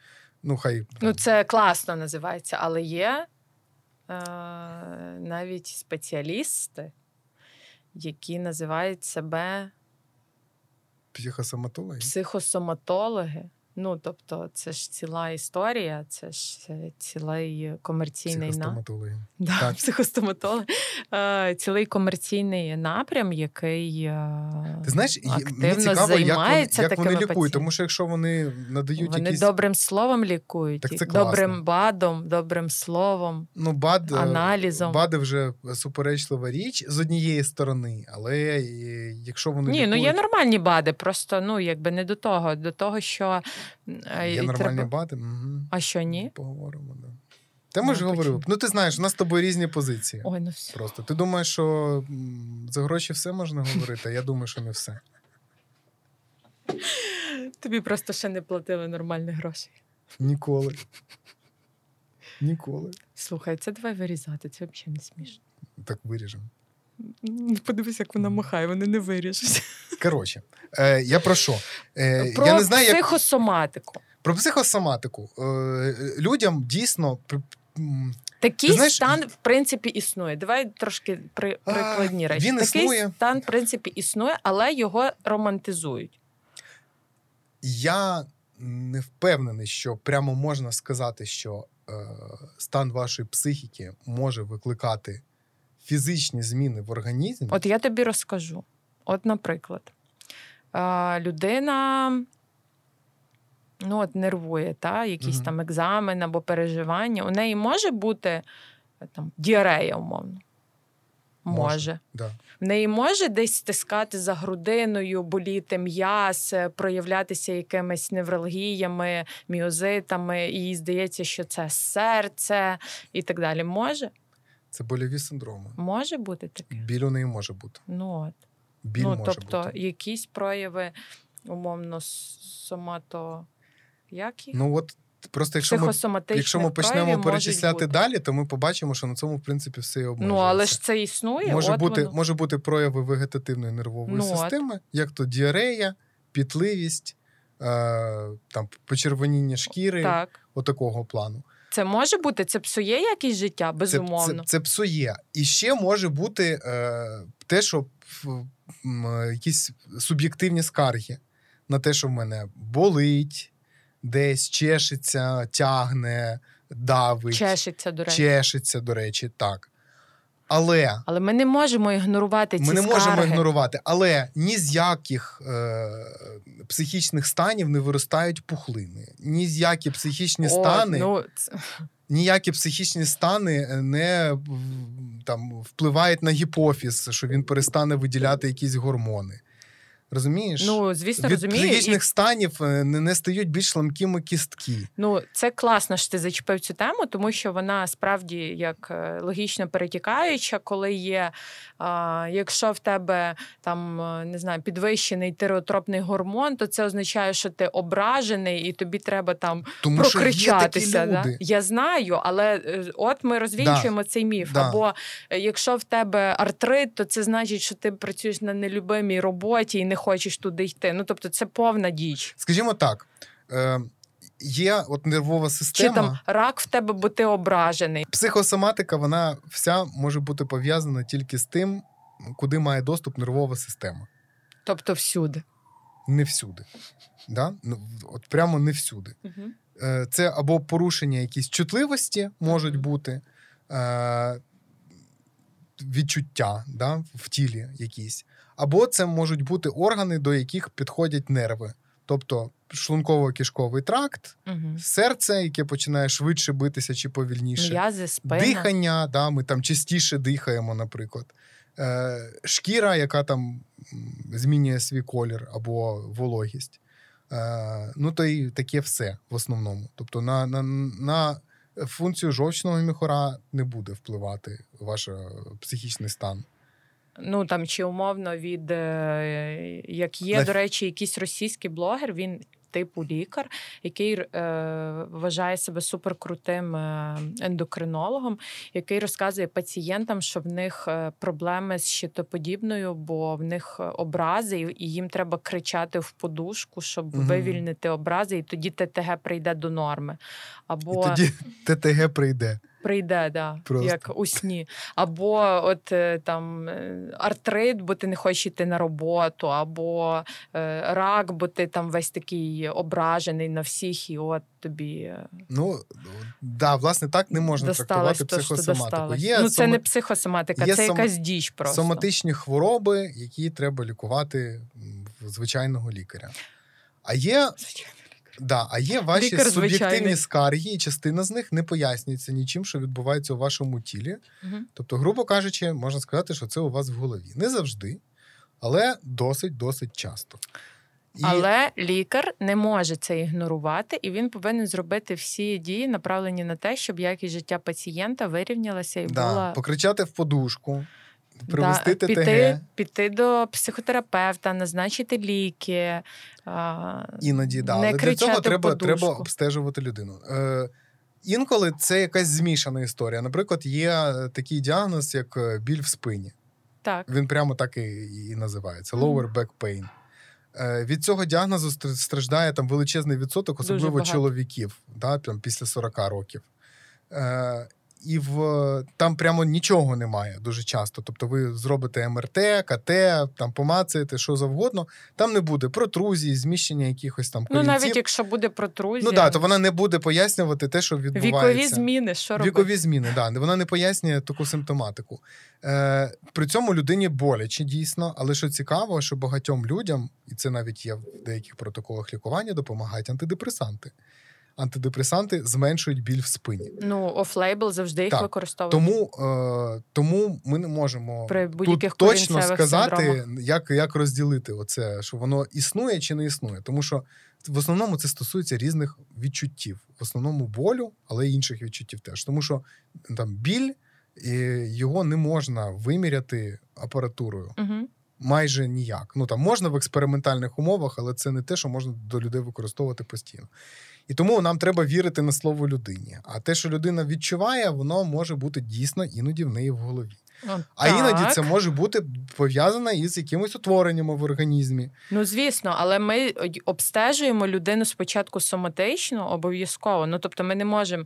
Ну, хай Ну, це класно називається, але є е, навіть спеціалісти, які називають себе психосоматологи. психосоматологи. Ну, тобто, це ж ціла історія, це ж е, цілий комерційний. Психостоматологи. да, так. психостоматолог. Е, цілий комерційний напрям, який е, Ти знаєш, і- мені активно цікаво, як вони, займається як вони лікують, тому що якщо вони надають Вони якісь добрим словом лікують, Так це класно. добрим бадом, добрим словом. ну, бад, аналізом. бади вже суперечлива річ з однієї сторони, але якщо вони Ні, ну є нормальні бади, просто ну якби не до того, до того, що Є і нормальні треба- бади. Угу. А що ні? Поговоримо, да. Та ми Ну, ж говорили. Ну, ти знаєш, у нас з тобою різні позиції. Ой, ну все. Просто. Ти думаєш, що за гроші все можна говорити, а я думаю, що не все. Тобі просто ще не платили нормальних грошей. Ніколи. Ніколи. Слухай, це давай вирізати, це взагалі не смішно. Так виріжемо. М, Подивись, як вона махає, вони не виріжуть. Коротше, е, я про що? Е, Про я не знаю, як психосоматику. про психосоматику. Е, людям дійсно. Такий знаєш, стан, в принципі, існує. Давай трошки при, А, прикладні речі. він Такий існує. стан, в принципі, існує, але його романтизують. Я не впевнений, що прямо можна сказати, що е, стан вашої психіки може викликати фізичні зміни в організмі. От я тобі розкажу. От, наприклад, людина ну, от нервує, та, якийсь Мгм. там екзамен або переживання. У неї може бути е, там, діарея, умовно. Може. Може. Да. В неї може десь стискати за грудиною, боліти м'яз, е, проявлятися якимись невралгіями, міозитами, і їй здається, що це серце і так далі. Може? Це больові синдроми. Може бути таке? Біль у неї може бути. Ну от. Біль ну, може тобто, бути. якісь прояви, умовно, сомато. Як їх? Ну от просто якщо ми, якщо ми почнемо перечисляти далі, то ми побачимо, що на цьому в принципі все і обмежується. Ну, але ж це існує. може от бути, воно. може бути прояви вегетативної нервової Ну, от. системи, як то діарея, пітливість, е, там почервоніння шкіри, Так. отакого плану. Це може бути, це псує якесь життя, безумовно. це, це псує. І ще може бути е, те, що е, якісь суб'єктивні скарги. на те, що в мене болить, десь чешеться, тягне, давить, Чешеться, до речі. чешеться, до речі, так. Але Але ми не можемо ігнорувати ці ми не скарги. можемо ігнорувати. Але ні з яких е, психічних станів не виростають пухлини. Ні з які психічні О, стани, ну, ніякі психічні стани не там, впливають на гіпофіз, що він перестане виділяти якісь гормони. Розумієш? ну звісно, Від розумію. І, станів е, не, не стають більш ламкими кістки. ну, це класно, що ти зачепив цю тему, тому що вона справді як е, логічно перетікаюча, коли є, а, якщо в тебе там е, не знаю, підвищений тиреотропний гормон, то це означає, що ти ображений і тобі треба там Тому що є прокричатися. Да? Я знаю, але от ми розвінчуємо цей міф. Да. Або якщо в тебе артрит, то це значить, що ти працюєш на нелюбимій роботі і не хочеш туди йти. Ну тобто, це повна діч. Скажімо так, е, є от нервова Чи там рак в тебе, бо ти ображений. Психосоматика, вона вся може бути пов'язана тільки з тим, куди має доступ нервова система. Тобто всюди. Не всюди. Да? Ну, От прямо не всюди. Е, Це або порушення якісь чутливості можуть бути, е, відчуття да, в тілі якісь, або це можуть бути органи, до яких підходять нерви. Тобто шлунково-кишковий тракт, Угу. серце, яке починає швидше битися чи повільніше. М'язи, спина. Дихання, да, ми там частіше дихаємо, наприклад. Е, шкіра, яка там змінює свій колір або вологість. Е, ну, то і таке все в основному. Тобто на, на, на функцію жовчного міхора не буде впливати ваш е, психічний стан. Ну там чи умовно від е, як є, до речі, якийсь російський блогер, він типу лікар, який е, вважає себе суперкрутим е, ендокринологом, який розказує пацієнтам, що в них е, проблеми з щитоподібною, бо в них образи, і їм треба кричати в подушку, щоб Мгм. вивільнити образи, і тоді ТТГ прийде до норми. Або І тоді ТТГ прийде. Прийде, да, Просто. як у сні. Або от е, там е, артрит, бо ти не хочеш йти на роботу, або е, рак, бо ти там весь такий ображений на всіх, і от тобі е, Ну, да, власне, так не можна трактувати то, психосоматику. Є ну, це сома- не психосоматика, є це сом- якась діч просто. соматичні хвороби, які треба лікувати в звичайного лікаря. А є, Звичайно. Да, а є ваші Лікар суб'єктивні звичайний. скарги, і частина з них не пояснюється нічим, що відбувається у вашому тілі. Мгм. Тобто, грубо кажучи, можна сказати, що це у вас в голові. Не завжди, але досить, досить часто. І Але лікар не може це ігнорувати, і він повинен зробити всі дії, направлені на те, щоб якість життя пацієнта вирівнялася і да, була покричати в подушку, привести Да, ТТГ. піти, піти до психотерапевта, назначити ліки. А, Іноді, да. не Але для цього треба, подушку. треба обстежувати людину. Е, інколи це якась змішана історія. Наприклад, є е, такий діагноз, як е, біль в спині. Так. Він прямо так і, і називається: lower back pain. Е, від цього діагнозу страждає там величезний відсоток, особливо чоловіків, да, там, після 40 років. Е, і в, там прямо нічого немає дуже часто. Тобто ви зробите МРТ, КТ, там помацаєте, що завгодно. Там не буде протрузії, зміщення якихось там Ну, навіть якщо буде протрузія, Ну так, то вона не буде пояснювати те, що відбувається. вікові зміни, що робити? Вікові зміни, да. Вона не пояснює таку симптоматику. Е, при цьому людині боляче дійсно, але що цікаво, що багатьом людям, і це навіть є в деяких протоколах лікування, допомагають антидепресанти. Антидепресанти зменшують біль в спині. Ну, офлейбл завжди їх Так, використовують. Тому, е, тому ми не можемо При тут точно сказати, синдромах. як, як розділити оце, що воно існує чи не існує. Тому що в основному це стосується різних відчуттів, в основному болю, але й інших відчуттів теж. Тому що там біль і його не можна виміряти апаратурою. Угу. Майже ніяк. Ну там можна в експериментальних умовах, але це не те, що можна до людей використовувати постійно. І тому нам треба вірити на слово людині. А те, що людина відчуває, воно може бути дійсно іноді в неї в голові. А іноді це може бути пов'язано із якимось утвореннями в організмі. Ну, звісно, але ми обстежуємо людину спочатку соматично, обов'язково. Ну, тобто, ми не можемо.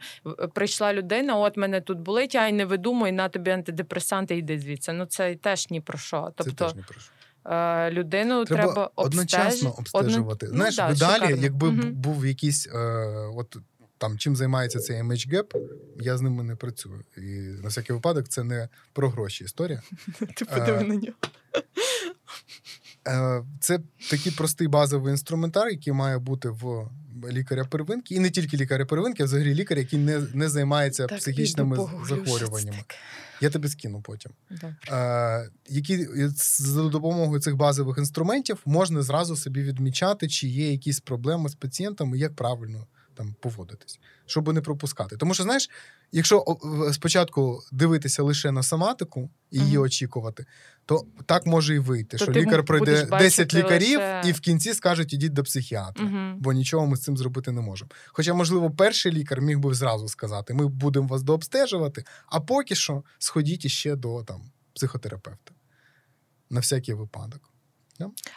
Прийшла людина, от мене тут болить, ай не видумуй, на тобі антидепресанти, йди звідси. Ну, це теж ні про що. Це Тобто, теж не про що. Е, людину Треба, треба, одночасно обстеж- обстежувати. Одно- Знаєш, ну, да, в ідеалі, шикарно. якби Мгм. був якийсь, е, от там чим займається цей MH Gap, я з ними не працюю. І на всякий випадок це не про гроші історія. Ти подиви Е, на нього. Е, Це такий простий базовий інструментар, який має бути в лікаря первинки, і не тільки лікаря первинки, а взагалі лікар, який не, не займається Так, психічними захворюваннями. Я тобі скину потім. Е, які за допомогою цих базових інструментів можна зразу собі відмічати, чи є якісь проблеми з пацієнтами, як правильно там поводитись, щоб не пропускати. Тому що, знаєш, якщо спочатку дивитися лише на соматику і її Мгм. очікувати, то так може і вийти, То що лікар пройде 10 лікарів лише- і в кінці скажуть, ідіть до психіатра. Мгм. Бо нічого ми з цим зробити не можемо. Хоча, можливо, перший лікар міг би зразу сказати: ми будемо вас дообстежувати, а поки що сходіть іще до там, психотерапевта. На всякий випадок.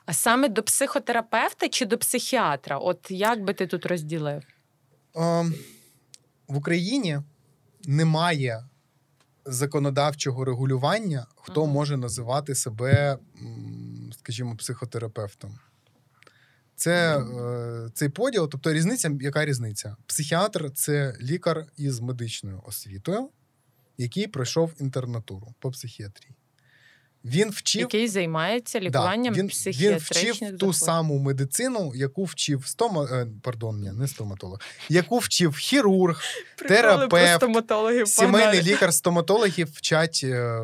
А саме до психотерапевта чи до психіатра? От як би ти тут розділив? В Україні немає законодавчого регулювання, хто Мгм. може називати себе, скажімо, психотерапевтом. Це е, цей поділ, тобто різниця, яка різниця? Психіатр це лікар із медичною освітою, який пройшов інтернатуру по психіатрії. Він вчив Який займається лікуванням він, він психіатричних вчив ту саму медицину, яку вчив стома... е, пардон, ні, не стоматолог, яку вчив хірург, Приколи терапевт, сімейний лікар, стоматологів вчать е,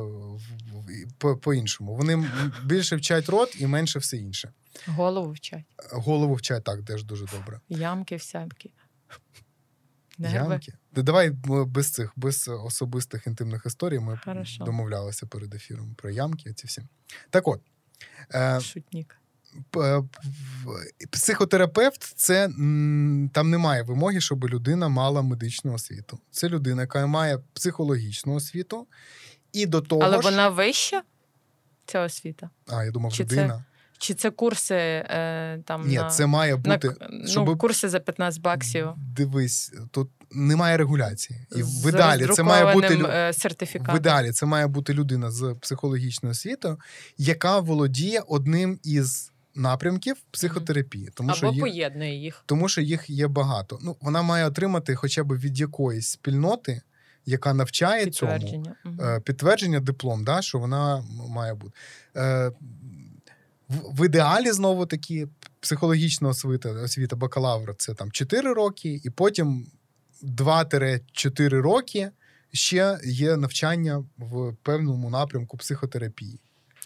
по-іншому. Вони більше вчать рот і менше все інше. Голову вчать. Голову вчать так, теж дуже добре. Ямки всякі. Ямки. Та Давай м, без цих, без особистих інтимних історій. Ми Хорошо. домовлялися перед ефіром про ямки. Ці всі. Так от. Е, Шутнік. Психотерапевт це там немає вимоги, щоб людина мала медичну освіту. Це людина, яка має психологічну освіту, і до того Але ж... вона вища, ця освіта? А, я думав, Чи це людина. Чи це курси е, там Ні, на, це має на бути. к- ну, курси за 15 баксів? Дивись, тут немає регуляції. І з в ідеалі це має бути е, сертифікатом. ідеалі це має бути людина з психологічною освітою, яка володіє одним із напрямків психотерапії. Тому що Або їх... поєднує їх. Тому що їх є багато. Ну, вона має отримати хоча б від якоїсь спільноти, яка навчає Підтвердження. Мгм. е, підтвердження, диплом, да, що вона має бути. В ідеалі знову таки психологічна освіта, освіта бакалавра це там 4 роки, і потім 2-4 роки ще є навчання в певному напрямку психотерапії.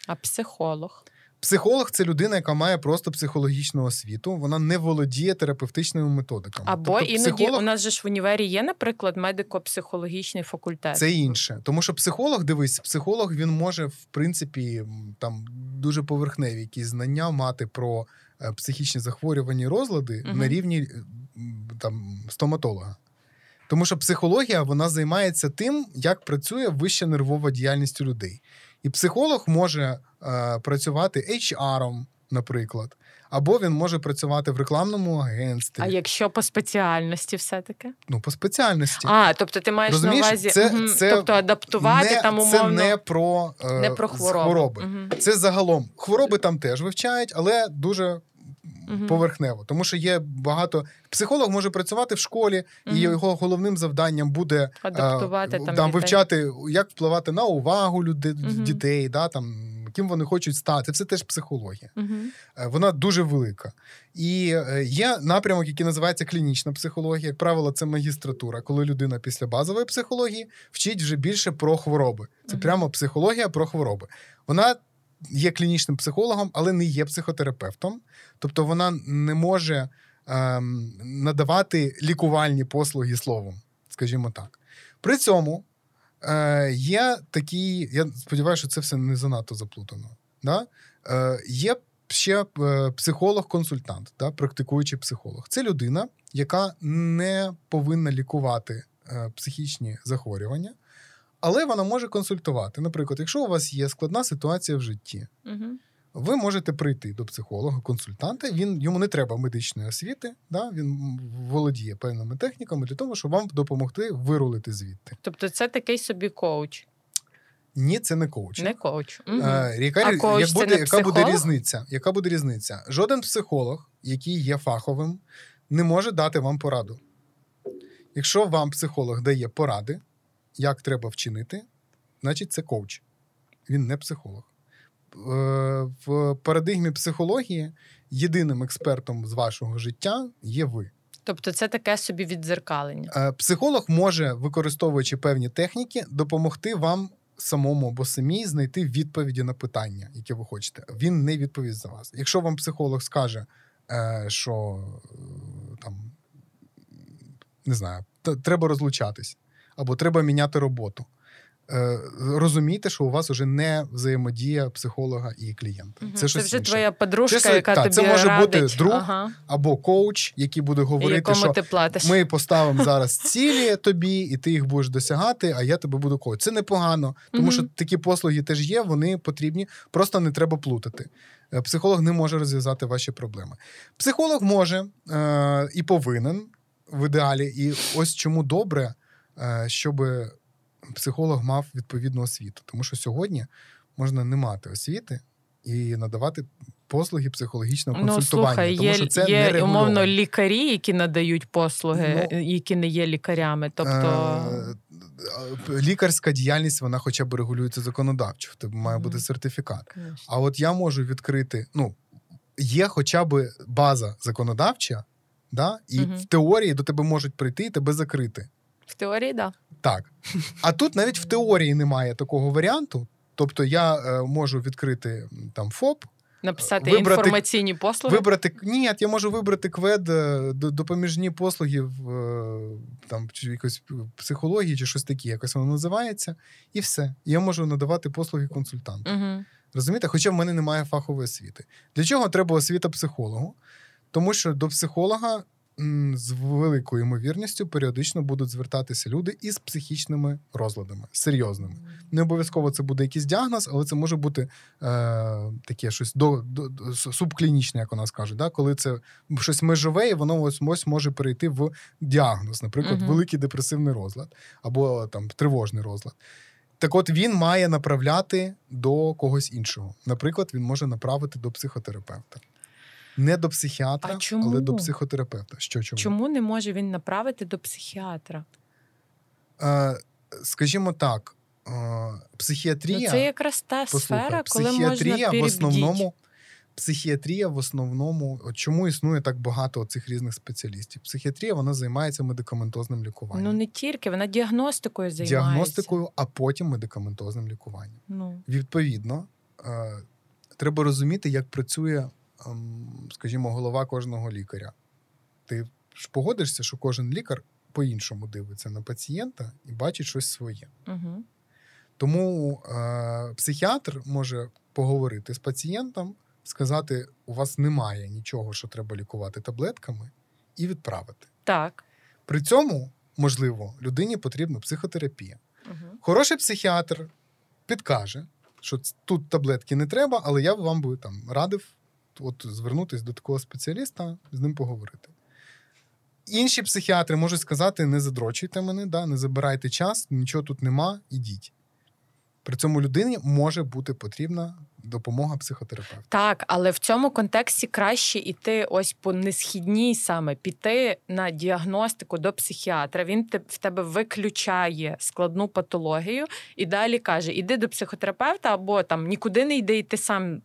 А психолог. Психолог це людина, яка має просто психологічну освіту, вона не володіє терапевтичними методиками. Або Тобто іноді психолог у нас же ж в універі є, наприклад, медико-психологічний факультет. це інше. Тому що психолог, дивись, психолог він може, в принципі, там дуже поверхневі якісь знання мати про е, психічні захворювання і розлади Мгм. на рівні е, там, стоматолога. Тому що психологія вона займається тим, як працює вища нервова діяльність у людей. І психолог може е, працювати HR, наприклад, або він може працювати в рекламному агентстві, А якщо по спеціальності все-таки? ну, по спеціальності. А, тобто ти маєш Розумієш, на увазі це- це тобто адаптувати не, там умовно Це не про, е, не про хвороби. хвороби. Угу. Це загалом. Хвороби там теж вивчають, але дуже Мгм. поверхнево. Тому що є багато. Психолог може працювати в школі, Мгм. і його головним завданням буде е, Адаптувати там дітей. вивчати, як впливати на увагу людей, Мгм. дітей, да, там, ким вони хочуть стати. Це все теж психологія. Е, Вона дуже велика. І е, є напрямок, який називається клінічна психологія. Як правило, це магістратура, коли людина після базової психології вчить вже більше про хвороби. Це прямо психологія про хвороби. Вона є клінічним психологом, але не є психотерапевтом. Тобто вона не може ем, надавати лікувальні послуги словом, скажімо так. При цьому е, є такі, я сподіваюся, що це все не занадто заплутано. Да? Е, є ще е, психолог-консультант, да? практикуючий психолог. Це людина, яка не повинна лікувати е, психічні захворювання, але вона може консультувати. Наприклад, якщо у вас є складна ситуація в житті, Мгм. ви можете прийти до психолога, консультанта. Він йому не треба медичної освіти. Да? Він володіє певними техніками для того, щоб вам допомогти вирулити звідти. Тобто це такий собі коуч. Ні, це не коучинг. Не коуч. Мгм. Е, яка, А коуч як це буде, не яка буде різниця? Яка буде різниця? Жоден психолог, який є фаховим, не може дати вам пораду. Якщо вам психолог дає поради, як треба вчинити, значить це коуч. Він не психолог. Е, В парадигмі психології єдиним експертом з вашого життя є ви. Тобто це таке собі віддзеркалення. Е, Психолог може, використовуючи певні техніки, допомогти вам самому або самій знайти відповіді на питання, які ви хочете. Він не відповість за вас. Якщо вам психолог скаже, е, що там не знаю, треба розлучатись або треба міняти роботу. е, Розумійте, що у вас вже не взаємодія психолога і клієнта. Мгм. Це щось вже інше. твоя подружка, Це- яка так, тобі це може радить. бути друг, ага. або коуч, який буде говорити, що ти платиш. ми поставимо зараз цілі тобі, і ти їх будеш досягати, а я тебе буду коуч. Це непогано, тому Мгм. що такі послуги теж є, вони потрібні, просто не треба плутати. Е, Психолог не може розв'язати ваші проблеми. Психолог може е, і повинен в ідеалі, і ось чому добре, щоб психолог мав відповідну освіту. Тому що сьогодні можна не мати освіти і надавати послуги психологічного Ну, консультування. слухай, тому є, що це є не умовно лікарі, які надають послуги, Ну, які не є лікарями. Тобто Е, лікарська діяльність вона хоча б регулюється законодавчо. Тебе має бути сертифікат. Конечно. А от я можу відкрити, ну, є хоча б база законодавча, да? і Мгм. в теорії до тебе можуть прийти і тебе закрити. В теорії. Да. Так. А тут навіть в теорії немає такого варіанту. Тобто я е, можу відкрити там ФОП, Написати Вибрати- інформаційні послуги. вибрати ні, я можу вибрати квед е, допоміжні послуги в е, там чи якось психології, чи щось таке, якось воно називається, і все. Я можу надавати послуги консультанту. Угу. Розумієте? Хоча в мене немає фахової освіти. Для чого треба освіта психологу? Тому що до психолога з великою ймовірністю періодично будуть звертатися люди із психічними розладами, серйозними. Не обов'язково це буде якийсь діагноз, але це може бути е, таке щось до, до, до- субклінічне, як у нас кажуть, да? коли це щось межове, і воно ось, ось може перейти в діагноз, наприклад, Мгм. великий депресивний розлад або там тривожний розлад. Так от він має направляти до когось іншого. Наприклад, він може направити до психотерапевта. Не до психіатра, А чому? але до психотерапевта. Що чому? Чому не може він направити до психіатра? Е, скажімо так, е, психіатрія. Ну, це якраз та Послухай, сфера, коли психіатрія можна в основному. Психіатрія в основному, от чому існує так багато цих різних спеціалістів? Психіатрія вона займається медикаментозним лікуванням, Ну не тільки, вона діагностикою займається. діагностикою, а потім медикаментозним лікуванням. Ну, Відповідно, е, треба розуміти, як працює, скажімо, голова кожного лікаря. Ти ж погодишся, що кожен лікар по-іншому дивиться на пацієнта і бачить щось своє. угу. Тому е, психіатр може поговорити з пацієнтом, сказати: у вас немає нічого, що треба лікувати таблетками, і відправити. Так. При цьому, можливо, людині потрібна психотерапія. Угу. Хороший психіатр підкаже, що тут таблетки не треба, але я б вам би там радив от, звернутися до такого спеціаліста, з ним поговорити. Інші психіатри можуть сказати: не задрочуйте мене, да, не забирайте час, нічого тут нема, ідіть. При цьому людині може бути потрібна допомога психотерапевта. Так, але в цьому контексті краще іти ось по несхідній саме піти на діагностику до психіатра. Він в тебе виключає складну патологію і далі каже: іди до психотерапевта, або там нікуди не йди, і ти сам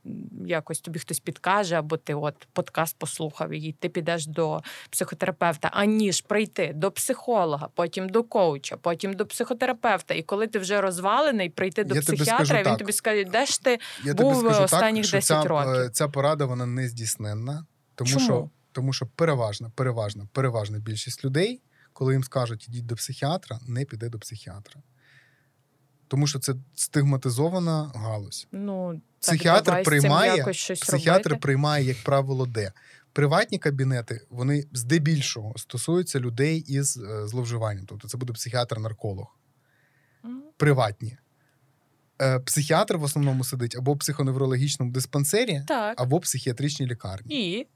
якось тобі хтось підкаже, або ти от подкаст послухав і ти підеш до психотерапевта, аніж прийти до психолога, потім до коуча, потім до психотерапевта. І коли ти вже розвалений, прийти до Я тобі психіатра, скажу він так. тобі скаже, де ж ти Я Був тобі скажу останніх так, що 10 ця, років. е, ця порада вона не здійсненна, тому Чому? що, тому що переважна, переважна, переважна більшість людей, коли їм скажуть ідіть до психіатра, не піде до психіатра. Тому що це стигматизована галузь. Ну, так, Психіатр цим приймає, Психіатр робити. приймає, як правило, де. Приватні кабінети вони здебільшого стосуються людей із е, зловживанням. Тобто це буде психіатр-нарколог. Приватні. Е, Психіатр в основному сидить або в психоневрологічному диспансері, Так. або в психіатричній лікарні. І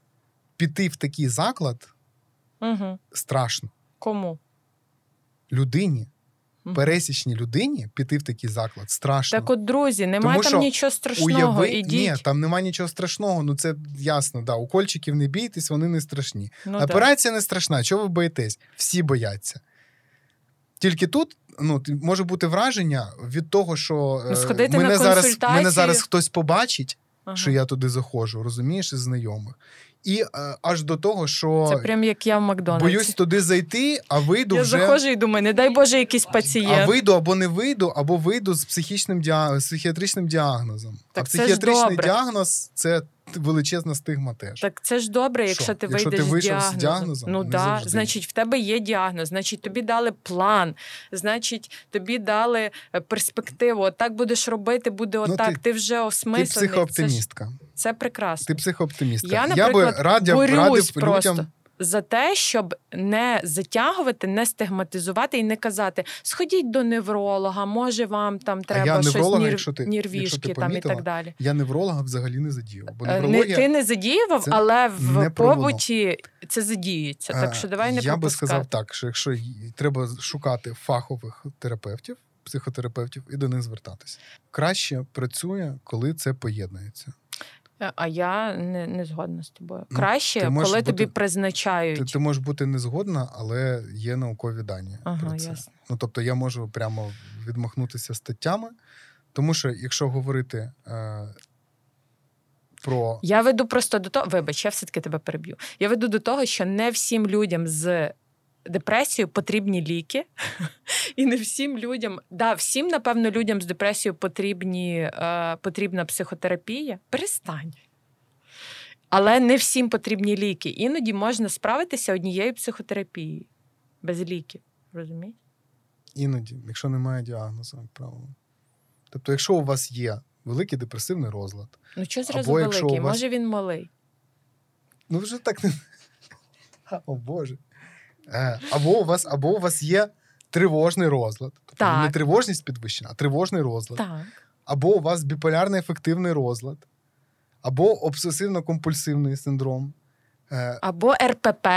Піти в такий заклад угу. страшно кому? людині, Мгм. пересічній людині піти в такий заклад страшно. Так, от, друзі, немає Тому там що нічого страшного. Уяви, Ідіть. ні, там немає нічого страшного. Ну це ясно. Да. Укольчиків не бійтесь, вони не страшні. Ну. Операція не страшна. Чого ви боїтесь? Всі бояться. Тільки тут ну, може бути враження від того, що Ну, е, сходити мене, на зараз, мене зараз хтось побачить, Ага. що я туди заходжу, розумієш, із знайомих. І е, аж до того, що Це прям як я в Макдональдсі. боюсь туди зайти, а вийду я вже. заходжу і думаю, не дай Боже, якийсь А пацієнт. вийду або не вийду, або вийду з психічним діа... з психіатричним діагнозом. Так а це ж психіатричний добре. діагноз це величезна стигма теж. Так це ж добре, якщо Що? ти Якщо вийдеш ти вийшов з з діагнозом. ну да, завжди. значить, в тебе є діагноз, значить, тобі дали план, значить, тобі дали е, перспективу. Отак будеш робити, буде Ну, отак. ти- ти, вже Ти осмислений. Це, ж, психооптимістка. Це прекрасно. Ти психооптимістка. Я, би наприклад, радив, Борюсь радив просто людям. за те, щоб не затягувати, не стигматизувати і не казати: сходіть до невролога, може вам там треба я щось невролога, нір... якщо ти- якщо нірвішки ти там і так далі. Я невролога взагалі не задію. Бо Е, Не, ти не задіював, але в побуті це задіюється. Так е, що давай не я би сказав так, що якщо треба шукати фахових терапевтів, психотерапевтів і до них звертатися. Краще працює, коли це поєднується. Е, А я не, не згодна з тобою. Ну, Краще, ти коли бути- тобі Ти, призначають. ти можеш бути не згодна, але є наукові дані Ага, про це. ясно. Ну тобто я можу прямо відмахнутися статтями, тому що якщо говорити е, про Я веду просто до того, вибач, я все-таки тебе переб'ю. Я веду до того, що не всім людям з депресією потрібні ліки, і не всім людям, да, всім, напевно, людям з депресією потрібні, е, потрібна психотерапія. Перестань. Але не всім потрібні ліки. Іноді можна справитися однією психотерапією без ліків. Розумієш? іноді, якщо немає діагнозу, як правило. Тобто, якщо у вас є великий депресивний розлад, Ну, що зразу великий? вас- Може він малий. ну вже так не. О Боже. Е, Або у вас, або у вас є тривожний розлад. Тобто не тривожність підвищена, а тривожний розлад. Так. Або у вас біполярний ефективний розлад, або обсесивно-компульсивний синдром. Е, Або РПП,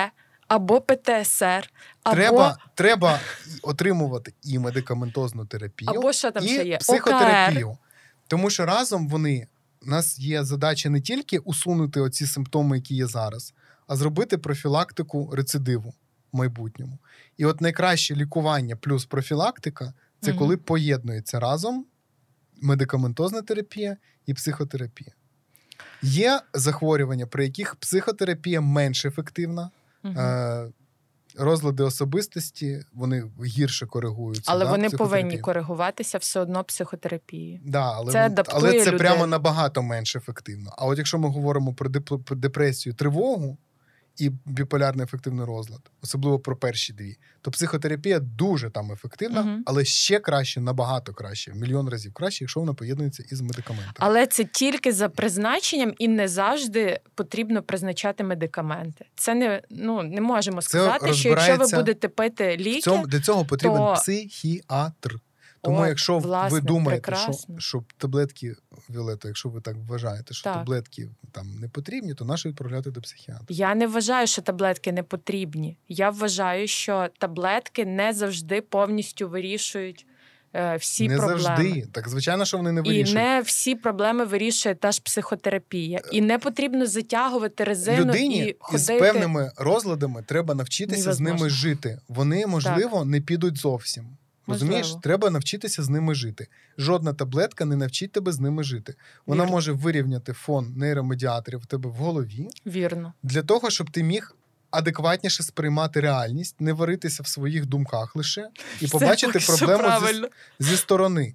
або ПТСР, або, Треба, треба отримувати і медикаментозну терапію, або що там і ще є? ОКР. психотерапію. Тому що разом вони у нас є задача не тільки усунути оці симптоми, які є зараз, а зробити профілактику рецидиву в майбутньому. І от найкраще лікування плюс профілактика це Мгм. коли поєднується разом медикаментозна терапія і психотерапія. Є захворювання, при яких психотерапія менш ефективна. Е, розлади особистості вони гірше коригуються. Але да, вони повинні коригуватися все одно психотерапією. Да, але, Це адаптує але це прямо набагато менш ефективно. А от якщо ми говоримо про депресію, тривогу і біполярний ефективний розлад, особливо про перші дві, то психотерапія дуже там ефективна, Мгм. але ще краще, набагато краще, в мільйон разів краще, якщо вона поєднується із медикаментами. Але це тільки за призначенням, і не завжди потрібно призначати медикаменти. Це не ну не можемо сказати, що якщо ви будете пити ліки, цьому, для цього потрібен то- психіатр. Тому, От, якщо власне, ви думаєте, що, прекрасно. що таблетки, Віолетто, якщо ви так вважаєте, що Так. таблетки там не потрібні, то нащо відправляти до психіатра? Я не вважаю, що таблетки не потрібні. Я вважаю, що таблетки не завжди повністю вирішують е, всі не проблеми. завжди. Так, звичайно, що вони не І вирішують. не всі проблеми вирішує та ж психотерапія. І не потрібно затягувати резину Людині і ходити. певними розладами треба навчитися з ними жити. Вони, можливо, не підуть зовсім. Розумієш, Можливо. треба навчитися з ними жити. Жодна таблетка не навчить тебе з ними жити. Вона Вірно. може вирівняти фон нейромедіаторів в тебе в голові, Вірно. для того, щоб ти міг адекватніше сприймати реальність, не варитися в своїх думках лише і Все побачити що проблему зі, зі сторони.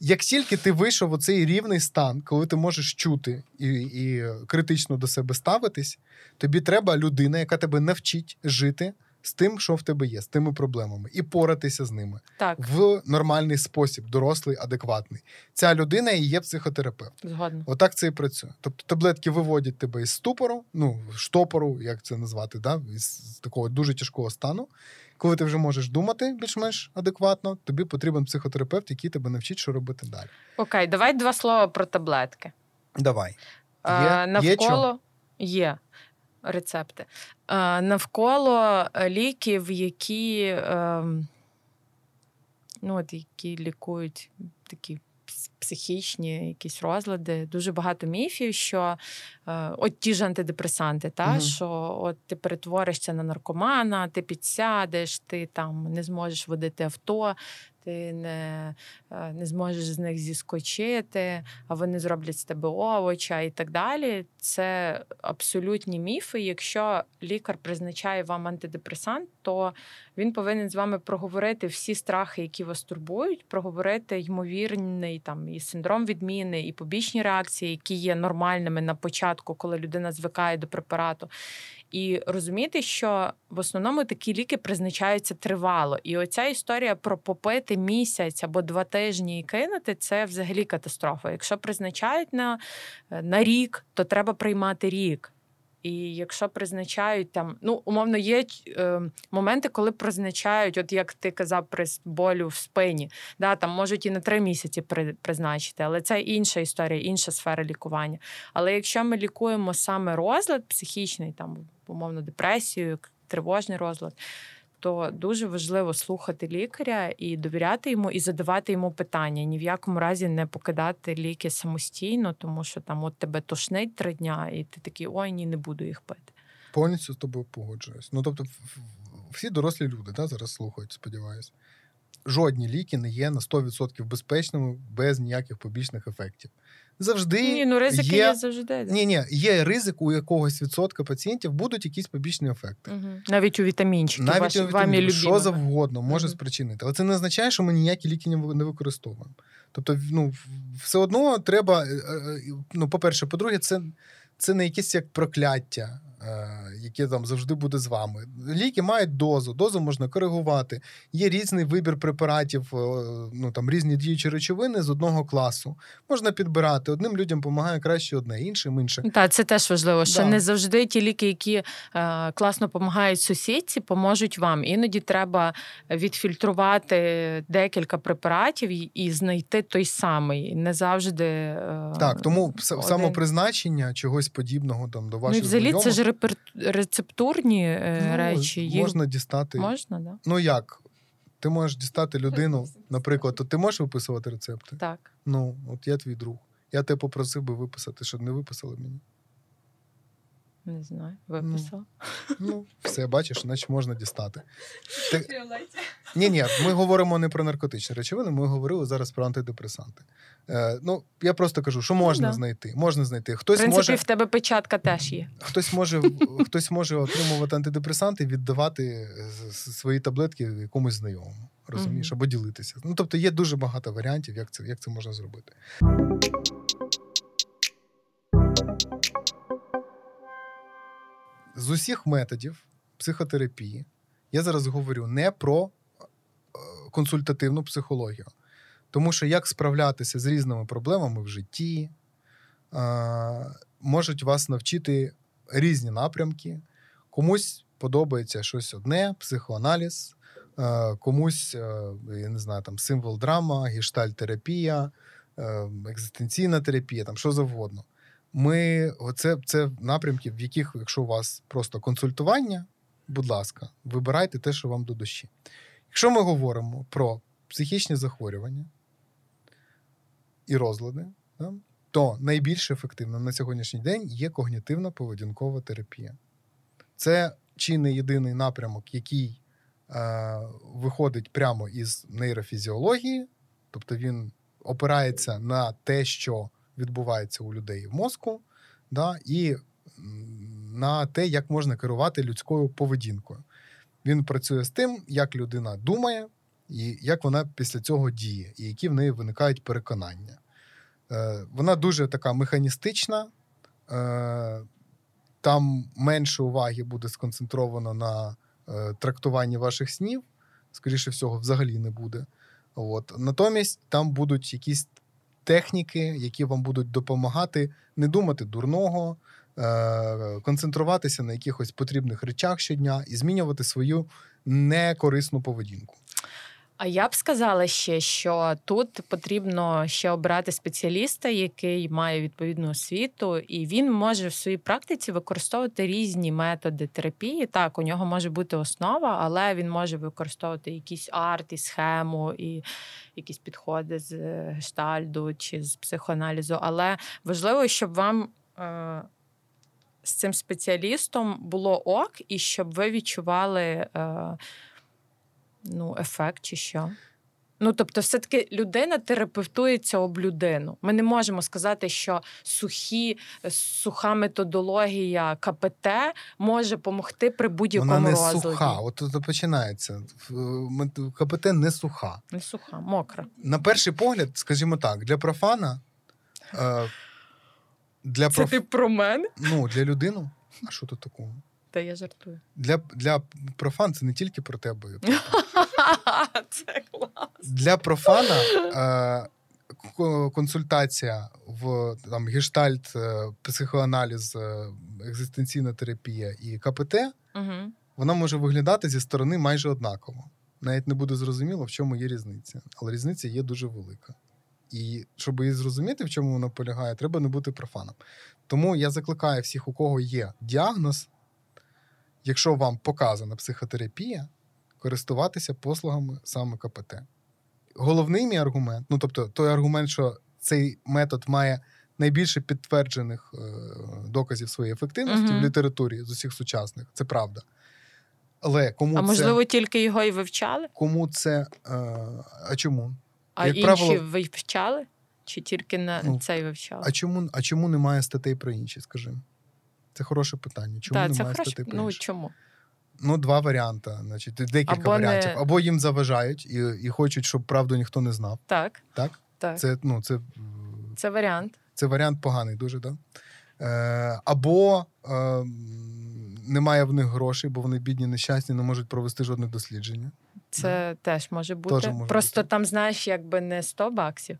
Як тільки ти вийшов у цей рівний стан, коли ти можеш чути і, і критично до себе ставитись, тобі треба людина, яка тебе навчить жити з тим, що в тебе є, з тими проблемами, і поратися з ними Так, в нормальний спосіб, дорослий, адекватний. Ця людина і є психотерапевт. згодна. Отак це і працює. Тобто таблетки виводять тебе із ступору, ну, штопору, як це назвати, да? із такого дуже тяжкого стану. Коли ти вже можеш думати більш-менш адекватно, тобі потрібен психотерапевт, який тебе навчить, що робити далі. Окей, давай два слова про таблетки. Давай. Є- є навколо є рецепти. Е, навколо е, ліків, які. ем, ну, от, які лікують такі психічні якісь розлади. Дуже багато міфів, що е, от ті ж антидепресанти, та, Мгм. що от ти перетворишся на наркомана, ти підсядеш, ти там не зможеш водити авто. Ти не, е, не зможеш з них зіскочити, а вони зроблять з тебе овоча і так далі. Це абсолютні міфи. Якщо лікар призначає вам антидепресант, то він повинен з вами проговорити всі страхи, які вас турбують, проговорити ймовірний там і синдром відміни, і побічні реакції, які є нормальними на початку, коли людина звикає до препарату. І розуміти, що в основному такі ліки призначаються тривало. І оця історія про попити місяць або два тижні і кинути це взагалі катастрофа. Якщо призначають на, на рік, то треба приймати рік. І якщо призначають там, ну умовно, є е, моменти, коли призначають, от як ти казав, при болю в спині, да, там можуть і на три місяці при, призначити, але це інша історія, інша сфера лікування. Але якщо ми лікуємо саме розлад психічний, там умовно депресію, тривожний розлад, то дуже важливо слухати лікаря і довіряти йому, і задавати йому питання. Ні в якому разі не покидати ліки самостійно, тому що там от тебе тошнить три дня, і ти такий ой, ні, не буду їх пити. Повністю з тобою погоджуюсь. Ну, тобто, всі дорослі люди да, зараз слухають, сподіваюся. Жодні ліки не є на 100% безпечними без ніяких побічних ефектів. Завжди Ні, ну ризики є, є, завжди. да. ні, ні, є ризик у якогось відсотка пацієнтів будуть якісь побічні ефекти. Угу. Навіть у вітамінчиків, Навіть ваші, у вамі що завгодно може угу. спричинити. Але це не означає, що ми ніякі ліки не використовуємо. Тобто, ну, все одно треба. е, е, Ну, по-перше, по-друге, це, це не якесь як прокляття, яке там завжди буде з вами. Ліки мають дозу, дозу можна коригувати. Є різний вибір препаратів, е, ну там різні діючі речовини з одного класу. Можна підбирати. Одним людям допомагає краще одне, іншим інше. Так, це теж важливо, що Да. не завжди ті ліки, які е, класно допомагають сусідці, поможуть вам. Іноді треба відфільтрувати декілька препаратів і, і знайти той самий. Не завжди е, Так, тому один. самопризначення чогось подібного там до Ну, і ваших це ж репер... рецептурні е, ну, речі. Їх можна дістати. можна, да? Ну як? Ти можеш дістати людину, наприклад, то ти можеш виписувати рецепти? Так. Ну, от я твій друг. Я тебе попросив би виписати, щоб не виписали мені. Не знаю, виписала. Ну, все, бачиш, значить можна дістати. Ти- Ні, ні, ми говоримо не про наркотичні речовини, ми говорили зараз про антидепресанти. Е, ну, я просто кажу, що можна да. знайти. Можна знайти. Хтось В принципі, може, в тебе печатка теж є. хтось може, хтось може отримувати антидепресанти, віддавати е, свої таблетки якомусь знайомому. Розумієш, або ділитися. Ну, тобто є дуже багато варіантів, як це, як це можна зробити. З усіх методів психотерапії я зараз говорю не про е, консультативну психологію. Тому що як справлятися з різними проблемами в житті, е, можуть вас навчити різні напрямки. Комусь подобається щось одне, психоаналіз, е, комусь, я не знаю, там символ драма, гештальтерапія, екзистенційна терапія, там що завгодно. Ми, оце, це напрямки, в яких, якщо у вас просто консультування, будь ласка, вибирайте те, що вам до душі. Якщо ми говоримо про психічні захворювання і розлади, то найбільш ефективним на сьогоднішній день є когнітивна поведінкова терапія. Це чи не єдиний напрямок, який е, виходить прямо із нейрофізіології, тобто він опирається на те, що відбувається у людей в мозку, да, і на те, як можна керувати людською поведінкою. Він працює з тим, як людина думає, і як вона після цього діє, і які в неї виникають переконання. Е, вона дуже така механістична, е, там менше уваги буде сконцентровано на е, трактуванні ваших снів, скоріше всього, взагалі не буде. От. Натомість там будуть якісь техніки, які вам будуть допомагати не думати дурного, е, концентруватися на якихось потрібних речах щодня і змінювати свою некорисну поведінку. А я б сказала ще, що тут потрібно ще обрати спеціаліста, який має відповідну освіту, і він може в своїй практиці використовувати різні методи терапії. Так, у нього може бути основа, але він може використовувати якийсь арт і схему, і якісь підходи з е, гештальду чи з психоаналізу. Але важливо, щоб вам. Е- з цим спеціалістом було ок, і щоб ви відчували е, ну, ефект чи що. Ну, тобто, все-таки людина терапевтується об людину. Ми не можемо сказати, що сухі, суха методологія КПТ може допомогти при будь-якому Вона не розладі. суха. От тут починається. КПТ не суха. Не суха, мокра. На перший погляд, скажімо так, для профана. Е, для, Це проф... ти про мене? ну, для людини. А що тут такого? Та я жартую. Для, для профан це не тільки про тебе. Це клас. Для профана е, консультація в там, гештальт, е, психоаналіз, е, екзистенційна терапія і КПТ, Угу. вона може виглядати зі сторони майже однаково. Навіть не буде зрозуміло, в чому є різниця. Але різниця є дуже велика. І щоб її зрозуміти, в чому вона полягає, треба не бути профаном. Тому я закликаю всіх, у кого є діагноз, якщо вам показана психотерапія, користуватися послугами саме КПТ. Головний мій аргумент, ну тобто той аргумент, що цей метод має найбільше підтверджених е, доказів своєї ефективності Мгм. в літературі з усіх сучасних, це правда. Але кому А це, можливо, тільки його і вивчали? кому це. Е, а чому? А Як інші правило- вивчали? Чи тільки на Ну, цей вивчали? А чому, а чому немає статей про інші, скажи? Це хороше питання. Чому Так, немає хороше. статей про Ну чому? Ну, два варіанти. Значить, декілька Або не- варіантів. Або їм заважають і, і хочуть, щоб правду ніхто не знав. Так. Так? Так. Це, ну, це, це варіант. це варіант поганий, дуже, так? Да? Е, або е, немає в них грошей, бо вони бідні, нещасні, не можуть провести жодне дослідження. Це теж може бути. може Просто бути. там, знаєш, якби не 100 баксів.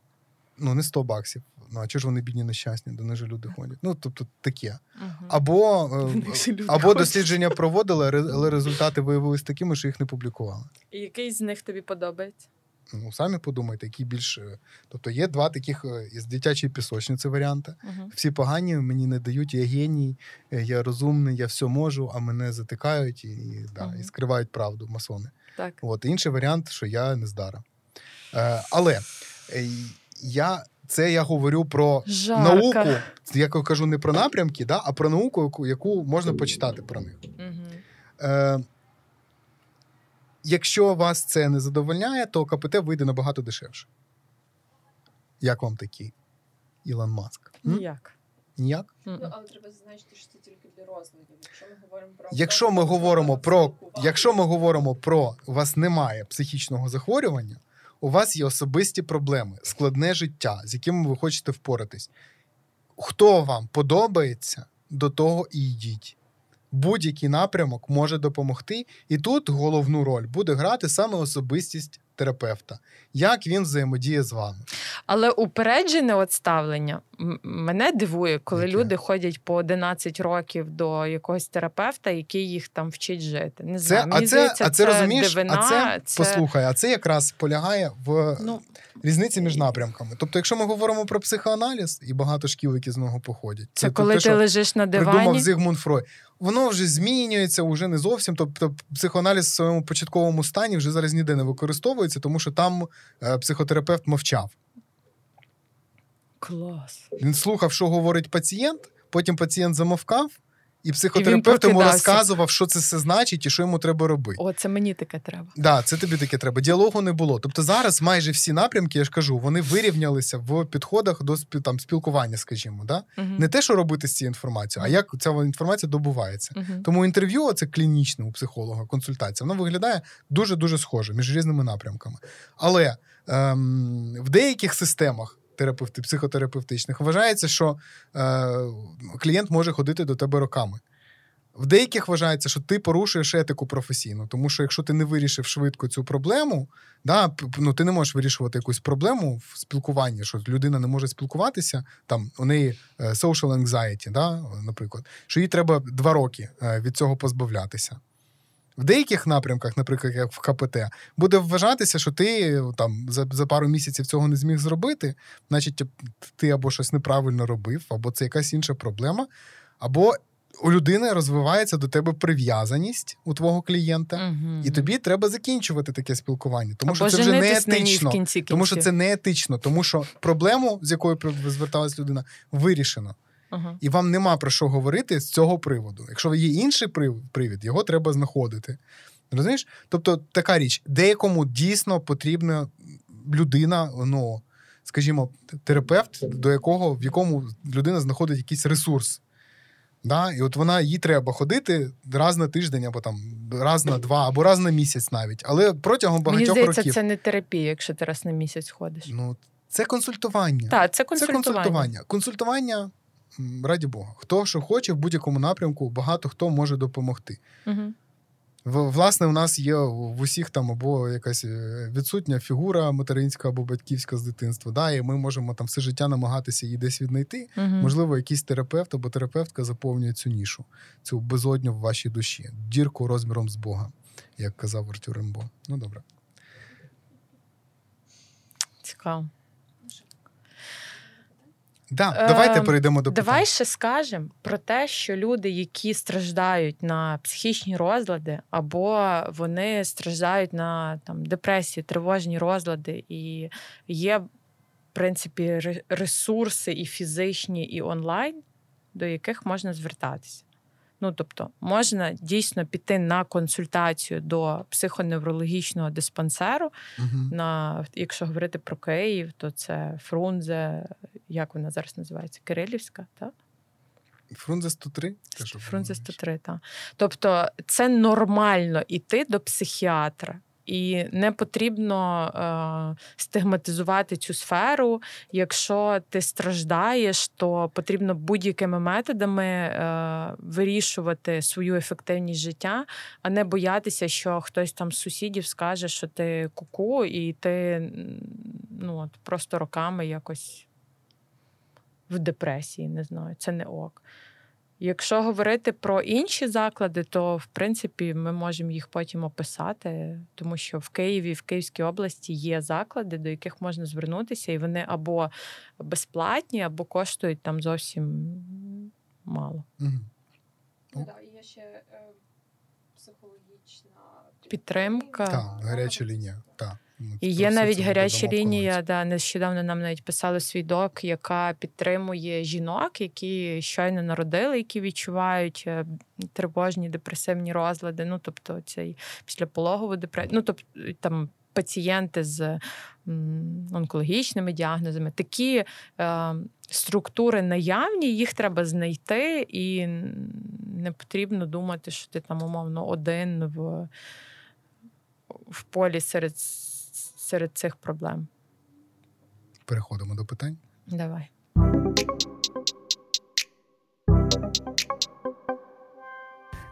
Ну, не 100 баксів. Ну, а чого ж вони бідні, нещасні? До них же люди ходять. Ну, тобто таке. Угу. Або, е, або дослідження проводили, але результати виявились такими, що їх не публікували. І який з них тобі подобається? Ну, самі подумайте, які більш. е, Тобто є два таких е, із дитячої пісочниці варіанти. Угу. Всі погані мені не дають, я геній, я розумний, я все можу, а мене затикають і, і, да, Мгм. і скривають правду масони. Так. От інший варіант, що я нездара. Е, але е, я, це я говорю про Жарко. науку. Я кажу не про напрямки, да, а про науку, яку, яку можна почитати про них. Угу. Е, якщо вас це не задовольняє, то КПТ вийде набагато дешевше. Як вам такий Ілон Маск? М? Ніяк. Ніяк? Ну, але треба зазначити, що це тільки для розладів. Якщо ми говоримо про Якщо ми говоримо про якщо ми говоримо про у вас немає психічного захворювання, у вас є особисті проблеми, складне життя, з якими ви хочете впоратись. Хто вам подобається, до того і йдіть. Будь-який напрямок може допомогти, і тут головну роль буде грати саме особистість терапевта, як він взаємодіє з вами. Але упереджене от ставлення мене дивує, коли Яке? люди ходять по 11 років до якогось терапевта, який їх там вчить жити. Не знаю, Це, мені а це, здається, а це, розумієш, дивина, а це, послухай, а це якраз полягає в Ну, різниці між напрямками. Тобто, якщо ми говоримо про психоаналіз і багато шкіл, які з нього походять, це, то коли те, ти що лежиш на придумав. Зигмунд Фройд. Воно вже змінюється, вже не зовсім. Тобто, психоаналіз в своєму початковому стані вже зараз ніде не використовується, тому що там е, психотерапевт мовчав. Клас. Він слухав, що говорить пацієнт, потім пацієнт замовкав, і психотерапевт йому розказував, що це все значить і що йому треба робити. О, це мені таке треба. Да, це тобі таке треба. Діалогу не було. Тобто зараз майже всі напрямки, я ж кажу, вони вирівнялися в підходах до там, спілкування, скажімо. Да? Угу. Не те, що робити з цією інформацією, а як ця інформація добувається. Угу. Тому інтерв'ю, це клінічне у психолога, консультація, воно виглядає дуже-дуже схоже між різними напрямками. Але ем, в деяких системах терапевти, психотерапевтичних вважається, що е, клієнт може ходити до тебе роками. В деяких вважається, що ти порушуєш етику професійну, тому що якщо ти не вирішив швидко цю проблему, да, ну, ти не можеш вирішувати якусь проблему в спілкуванні, що людина не може спілкуватися, там у неї е, social anxiety, да, наприклад, що їй треба два роки е, від цього позбавлятися. В деяких напрямках, наприклад, як в КПТ, буде вважатися, що ти там за за пару місяців цього не зміг зробити, значить, ти або щось неправильно робив, або це якась інша проблема, або у людини розвивається до тебе прив'язаність у твого клієнта, угу. і тобі треба закінчувати таке спілкування, тому або що це вже не етично. Кінці тому що це не етично, тому що проблему, з якою зверталась людина, вирішено. Uh-huh. І вам нема про що говорити з цього приводу. Якщо є інший привід, його треба знаходити. Розумієш? Тобто така річ, деякому дійсно потрібна людина, ну, скажімо, терапевт, до якого в якому людина знаходить якийсь ресурс. Да? І от вона їй треба ходити раз на тиждень, або там раз на два, або раз на місяць навіть. Але протягом багатьох Мені здається, років. це не терапія, якщо ти раз на місяць ходиш. Ну, це консультування. Так, це консультування. Це консультування. Консультування раді Бога. Хто що хоче в будь-якому напрямку, багато хто може допомогти. Угу. Власне, у нас є в усіх там або якась е, відсутня фігура материнська або батьківська з дитинства. Да, І ми можемо там все життя намагатися її десь віднайти. Угу. Можливо, якийсь терапевт або терапевтка заповнює цю нішу, цю безодню в вашій душі, дірку розміром з Бога, як казав Артюр Рембо. Ну добре. Цікаво. Да, Давайте ем, перейдемо до питань. Давай ще скажемо про те, що люди, які страждають на психічні розлади, або вони страждають на там депресії, тривожні розлади, і є, в принципі, ресурси і фізичні, і онлайн, до яких можна звертатися. Ну, тобто, можна дійсно піти на консультацію до психоневрологічного диспансеру. Угу. На, Якщо говорити про Київ, то це Фрунзе, як вона зараз називається? Кирилівська, так? Фрунзе 103? Фрунзе 103, так. Тобто, це нормально іти до психіатра. І не потрібно е, стигматизувати цю сферу. Якщо ти страждаєш, то потрібно будь-якими методами е, вирішувати свою ефективність життя, а не боятися, що хтось там з сусідів скаже, що ти куку, і ти ну, от, просто роками якось в депресії, не знаю, це не ок. Якщо говорити про інші заклади, то в принципі ми можемо їх потім описати, тому що в Києві, в Київській області є заклади, до яких можна звернутися, і вони або безплатні, або коштують там зовсім мало. Угу. Ну, да, є ще е, психологічна підтримка. Так, гаряча лінія. Так. І є навіть гаряча лінія, да, нещодавно нам навіть писали свій док, яка підтримує жінок, які щойно народили, які відчувають е, тривожні депресивні розлади. Ну, тобто, цей післяпологову депресію, ну тобто там. Пацієнти з онкологічними діагнозами, такі е, структури наявні, їх треба знайти, і не потрібно думати, що ти там умовно один в в полі серед серед цих проблем. Переходимо до питань. Давай.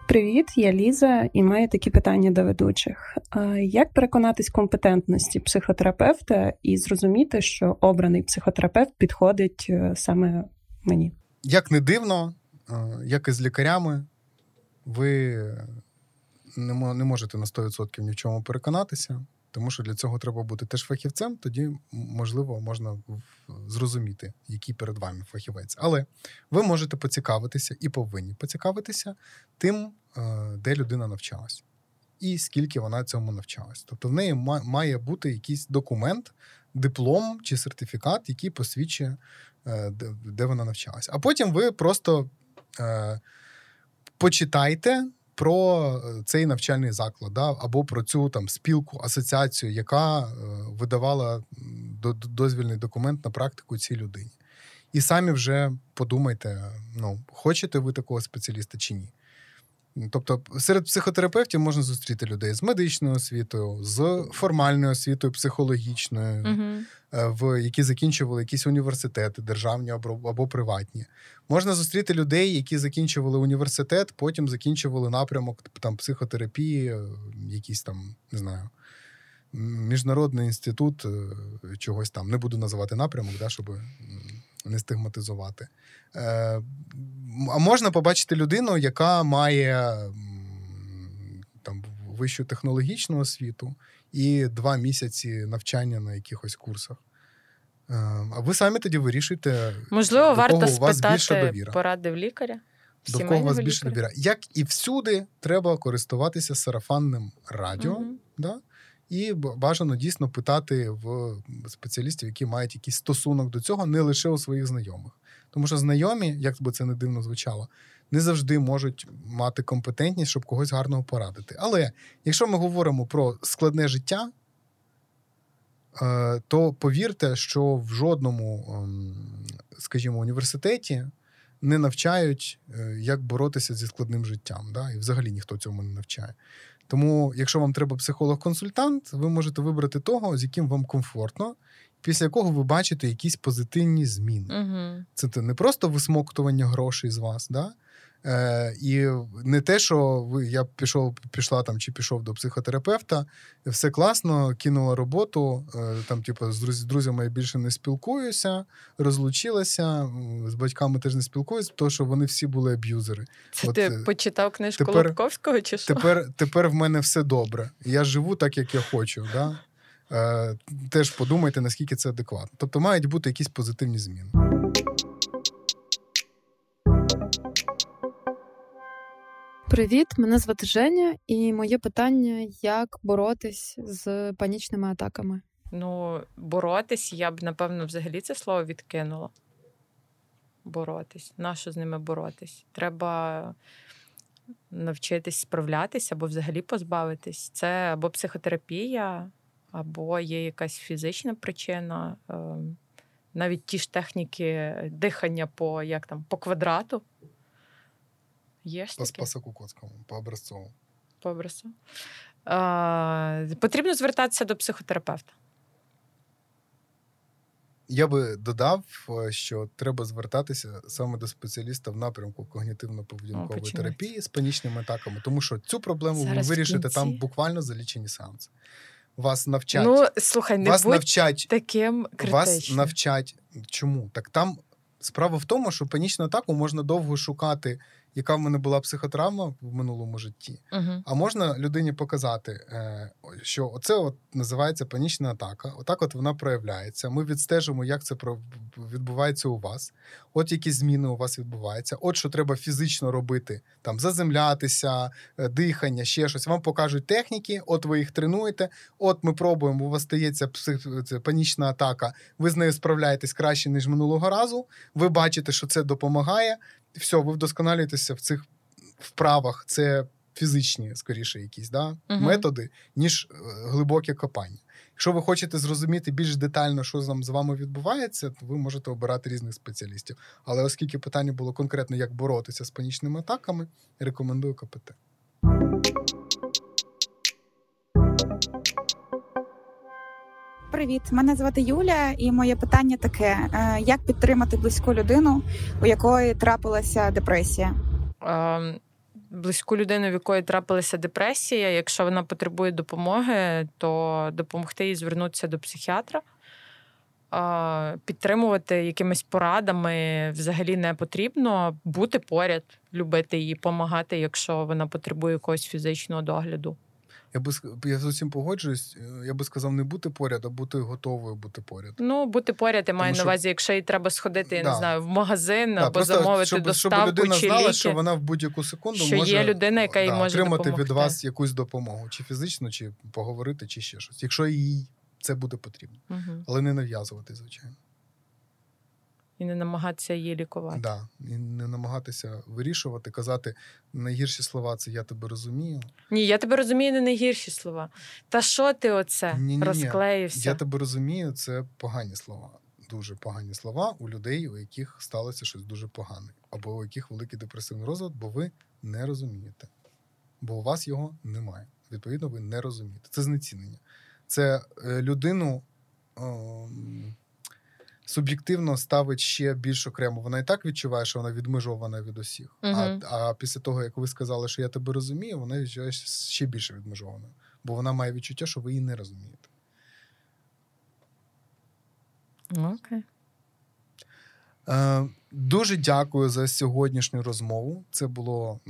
Привіт, я Ліза і маю такі питання до ведучих. Як переконатись компетентності психотерапевта і зрозуміти, що обраний психотерапевт підходить е, саме мені? Як не дивно, е, як і з лікарями, ви не можете на 100% ні в чому переконатися. Тому що для цього треба бути теж фахівцем, тоді, можливо, можна зрозуміти, який перед вами фахівець. Але ви можете поцікавитися і повинні поцікавитися тим, е, де людина навчалась, і скільки вона цьому навчалась. Тобто в неї має бути якийсь документ, диплом чи сертифікат, який посвідчує, е, де вона навчалась. А потім ви просто е, почитайте про е, цей навчальний заклад, да, або про цю там спілку, асоціацію, яка е, видавала дозвільний документ на практику цій людині. І самі вже подумайте, ну, хочете ви такого спеціаліста чи ні. Тобто, серед психотерапевтів можна зустріти людей з медичною освітою, з формальною освітою, психологічною, uh в які закінчували якісь університети, державні або, або приватні. Можна зустріти людей, які закінчували університет, потім закінчували напрямок там психотерапії, е, якийсь там, не знаю, міжнародний інститут е, чогось там. Не буду називати напрямок, да, щоб не стигматизувати. Е, А можна побачити людину, яка має там вищу технологічну освіту і два місяці навчання на якихось курсах. Е, А ви самі тоді вирішуєте, Можливо, до варто кого у вас спитати довіра. поради в лікаря. до кого у вас більше довіра. Як і всюди, треба користуватися сарафанним радіо. Мгм. Да? І бажано дійсно питати в спеціалістів, які мають якийсь стосунок до цього, не лише у своїх знайомих. Тому що знайомі, як би це не дивно звучало, не завжди можуть мати компетентність, щоб когось гарного порадити. Але якщо ми говоримо про складне життя, то повірте, що в жодному, ем, скажімо, університеті не навчають, е, як боротися зі складним життям. Да? І взагалі ніхто цьому не навчає. Тому, якщо вам треба психолог-консультант, ви можете вибрати того, з яким вам комфортно, після якого ви бачите якісь позитивні зміни. Угу. Це не просто висмоктування грошей з вас, да? Е, і не те, що я пішов, пішла там чи пішов до психотерапевта, все класно, кинула роботу. Е, там, типу, з друз- з друзями я більше не спілкуюся, розлучилася, з батьками теж не спілкуюся, тому що вони всі були аб'юзери. Це От, ти е, почитав книжку тепер- Лобковського чи що? Тепер, тепер в мене все добре. Я живу так, як я хочу. Да? Е, теж подумайте, наскільки це адекватно. Тобто мають бути якісь позитивні зміни. Привіт, мене звати Женя, і моє питання: як боротись з панічними атаками? Ну, боротись, я б, напевно, взагалі це слово відкинула. Боротись. Нащо з ними боротись? Треба навчитись справлятися або взагалі позбавитись. Це або психотерапія, або є якась фізична причина. Е, Навіть ті ж техніки дихання по, як там, по квадрату. Є ж таке? Спасаку Коцькому, по образцовому. по образцю. Е, Потрібно звертатися до психотерапевта. Я би додав, е, що треба звертатися саме до спеціаліста в напрямку когнітивно-поведінкової починається. терапії з панічними атаками, тому що цю проблему Зараз ви вирішите там буквально за лічені сеанси. Вас навчать, Ну, слухай, не вас будь навчать таким Вас навчать. Чому? Так там справа в тому, що панічну атаку можна довго шукати, яка в мене була психотравма в минулому житті. Угу. А можна людині показати, е, що оце от називається панічна атака. Отак от вона проявляється. Ми відстежимо, як це відбувається у вас. От які зміни у вас відбуваються. От що треба фізично робити: там заземлятися, е, дихання, ще щось. Вам покажуть техніки, от ви їх тренуєте. От ми пробуємо. У вас стається псих... панічна атака. Ви з нею справляєтесь краще ніж минулого разу. Ви бачите, що це допомагає. Все, ви вдосконалюєтеся в цих вправах. Це фізичні, скоріше, якісь да, Мгм. методи, ніж е, глибоке копання. Якщо ви хочете зрозуміти більш детально, що там з вами відбувається, то ви можете обирати різних спеціалістів. Але оскільки питання було конкретно, як боротися з панічними атаками, рекомендую КПТ. Привіт, мене звати Юля, і моє питання таке: Е, як підтримати близьку людину, у якої трапилася депресія? Е, близьку людину, в якої трапилася депресія, якщо вона потребує допомоги, то допомогти їй звернутися до психіатра. Е, Підтримувати якимись порадами взагалі не потрібно. Бути поряд, любити її, допомагати, якщо вона потребує якогось фізичного догляду. Я би я з усім погоджуюсь. е, Я би сказав, не бути поряд, а бути готовою бути поряд. Ну, бути поряд, я маю що- на увазі, якщо їй треба сходити, я Да. не знаю, в магазин Да, або просто замовити щоб, доставку щоб людина чи знала, ліки. що вона в будь-яку секунду що може є людина, яка їй да, може отримати від вас якусь допомогу, чи фізично, чи поговорити, чи ще щось. Якщо їй це буде потрібно, Угу. але не нав'язувати, звичайно. І не намагатися її лікувати. Да. І не намагатися вирішувати, казати найгірші слова це я тебе розумію. Ні, я тебе розумію, не найгірші слова. Та що ти оце Ні-ні-ні. розклеївся? Я тебе розумію, це погані слова. Дуже погані слова у людей, у яких сталося щось дуже погане, або у яких великий депресивний розлад, бо ви не розумієте. Бо у вас його немає. Відповідно, ви не розумієте. Це знецінення. Це е, людину ем, суб'єктивно ставить ще більш окремо. Вона і так відчуває, що вона відмежована від усіх. А, Мгм. а після того, як ви сказали, що я тебе розумію, вона відчуває ще більше відмежованою. Бо вона має відчуття, що ви її не розумієте. Окей. Е, Дуже дякую за сьогоднішню розмову. Це було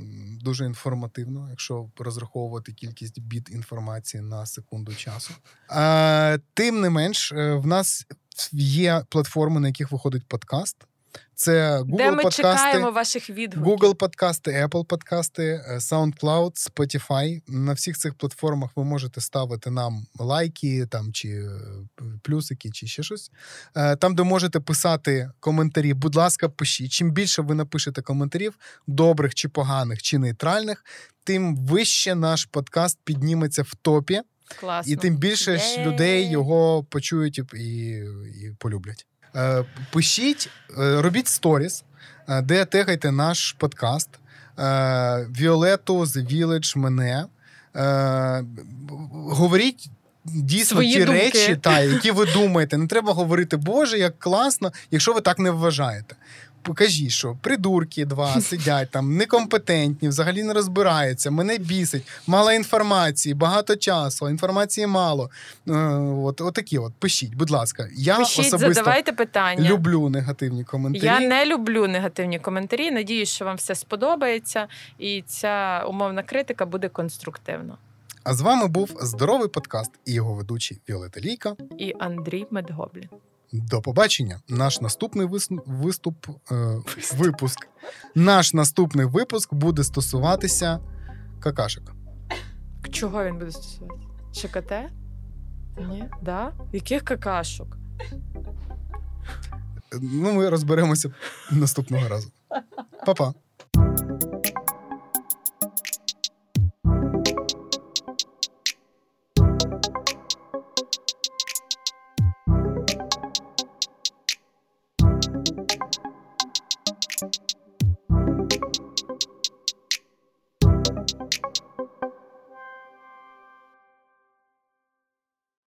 дуже інформативно, якщо розраховувати кількість біт інформації на секунду часу. Е, Тим не менш, е, в нас є платформи, на яких виходить подкаст. Це Google Де ми подкасти, чекаємо ваших відгуків. Google подкасти, Apple подкасти, е, SoundCloud, Spotify. На всіх цих платформах ви можете ставити нам лайки там чи е, плюсики, чи ще щось. Е, там, де можете писати коментарі, будь ласка, пишіть. Чим більше ви напишете коментарів, добрих чи поганих, чи нейтральних, тим вище наш подкаст підніметься в топі, Класно. і тим більше ж людей його почують і, і, і полюблять. Е, Пишіть, е, робіть сторіс, е, де тегайте наш подкаст, е, Віолету, The Village, мене. Е, Говоріть. Дійсно, Свої ті думки. речі, та, які ви думаєте, не треба говорити, Боже, як класно, якщо ви так не вважаєте. Покажіть, що придурки два сидять там, некомпетентні, взагалі не розбираються, мене бісить, мало інформації, багато часу, інформації мало. Е, от, отакі от, пишіть, будь ласка. Я Пишіть, особисто задавайте питання. люблю негативні коментарі. Я не люблю негативні коментарі. Надіюсь, що вам все сподобається, і ця умовна критика буде конструктивна. А з вами був здоровий подкаст і його ведучий Віолета Лійка. І Андрій Медгоблін. До побачення. Наш наступний вис- виступ, е, випуск. Наш наступний випуск буде стосуватися какашок. Чого він буде стосуватися? ЧКТ? Ні? Да? Яких какашок? Ну, ми розберемося наступного разу. Па-па.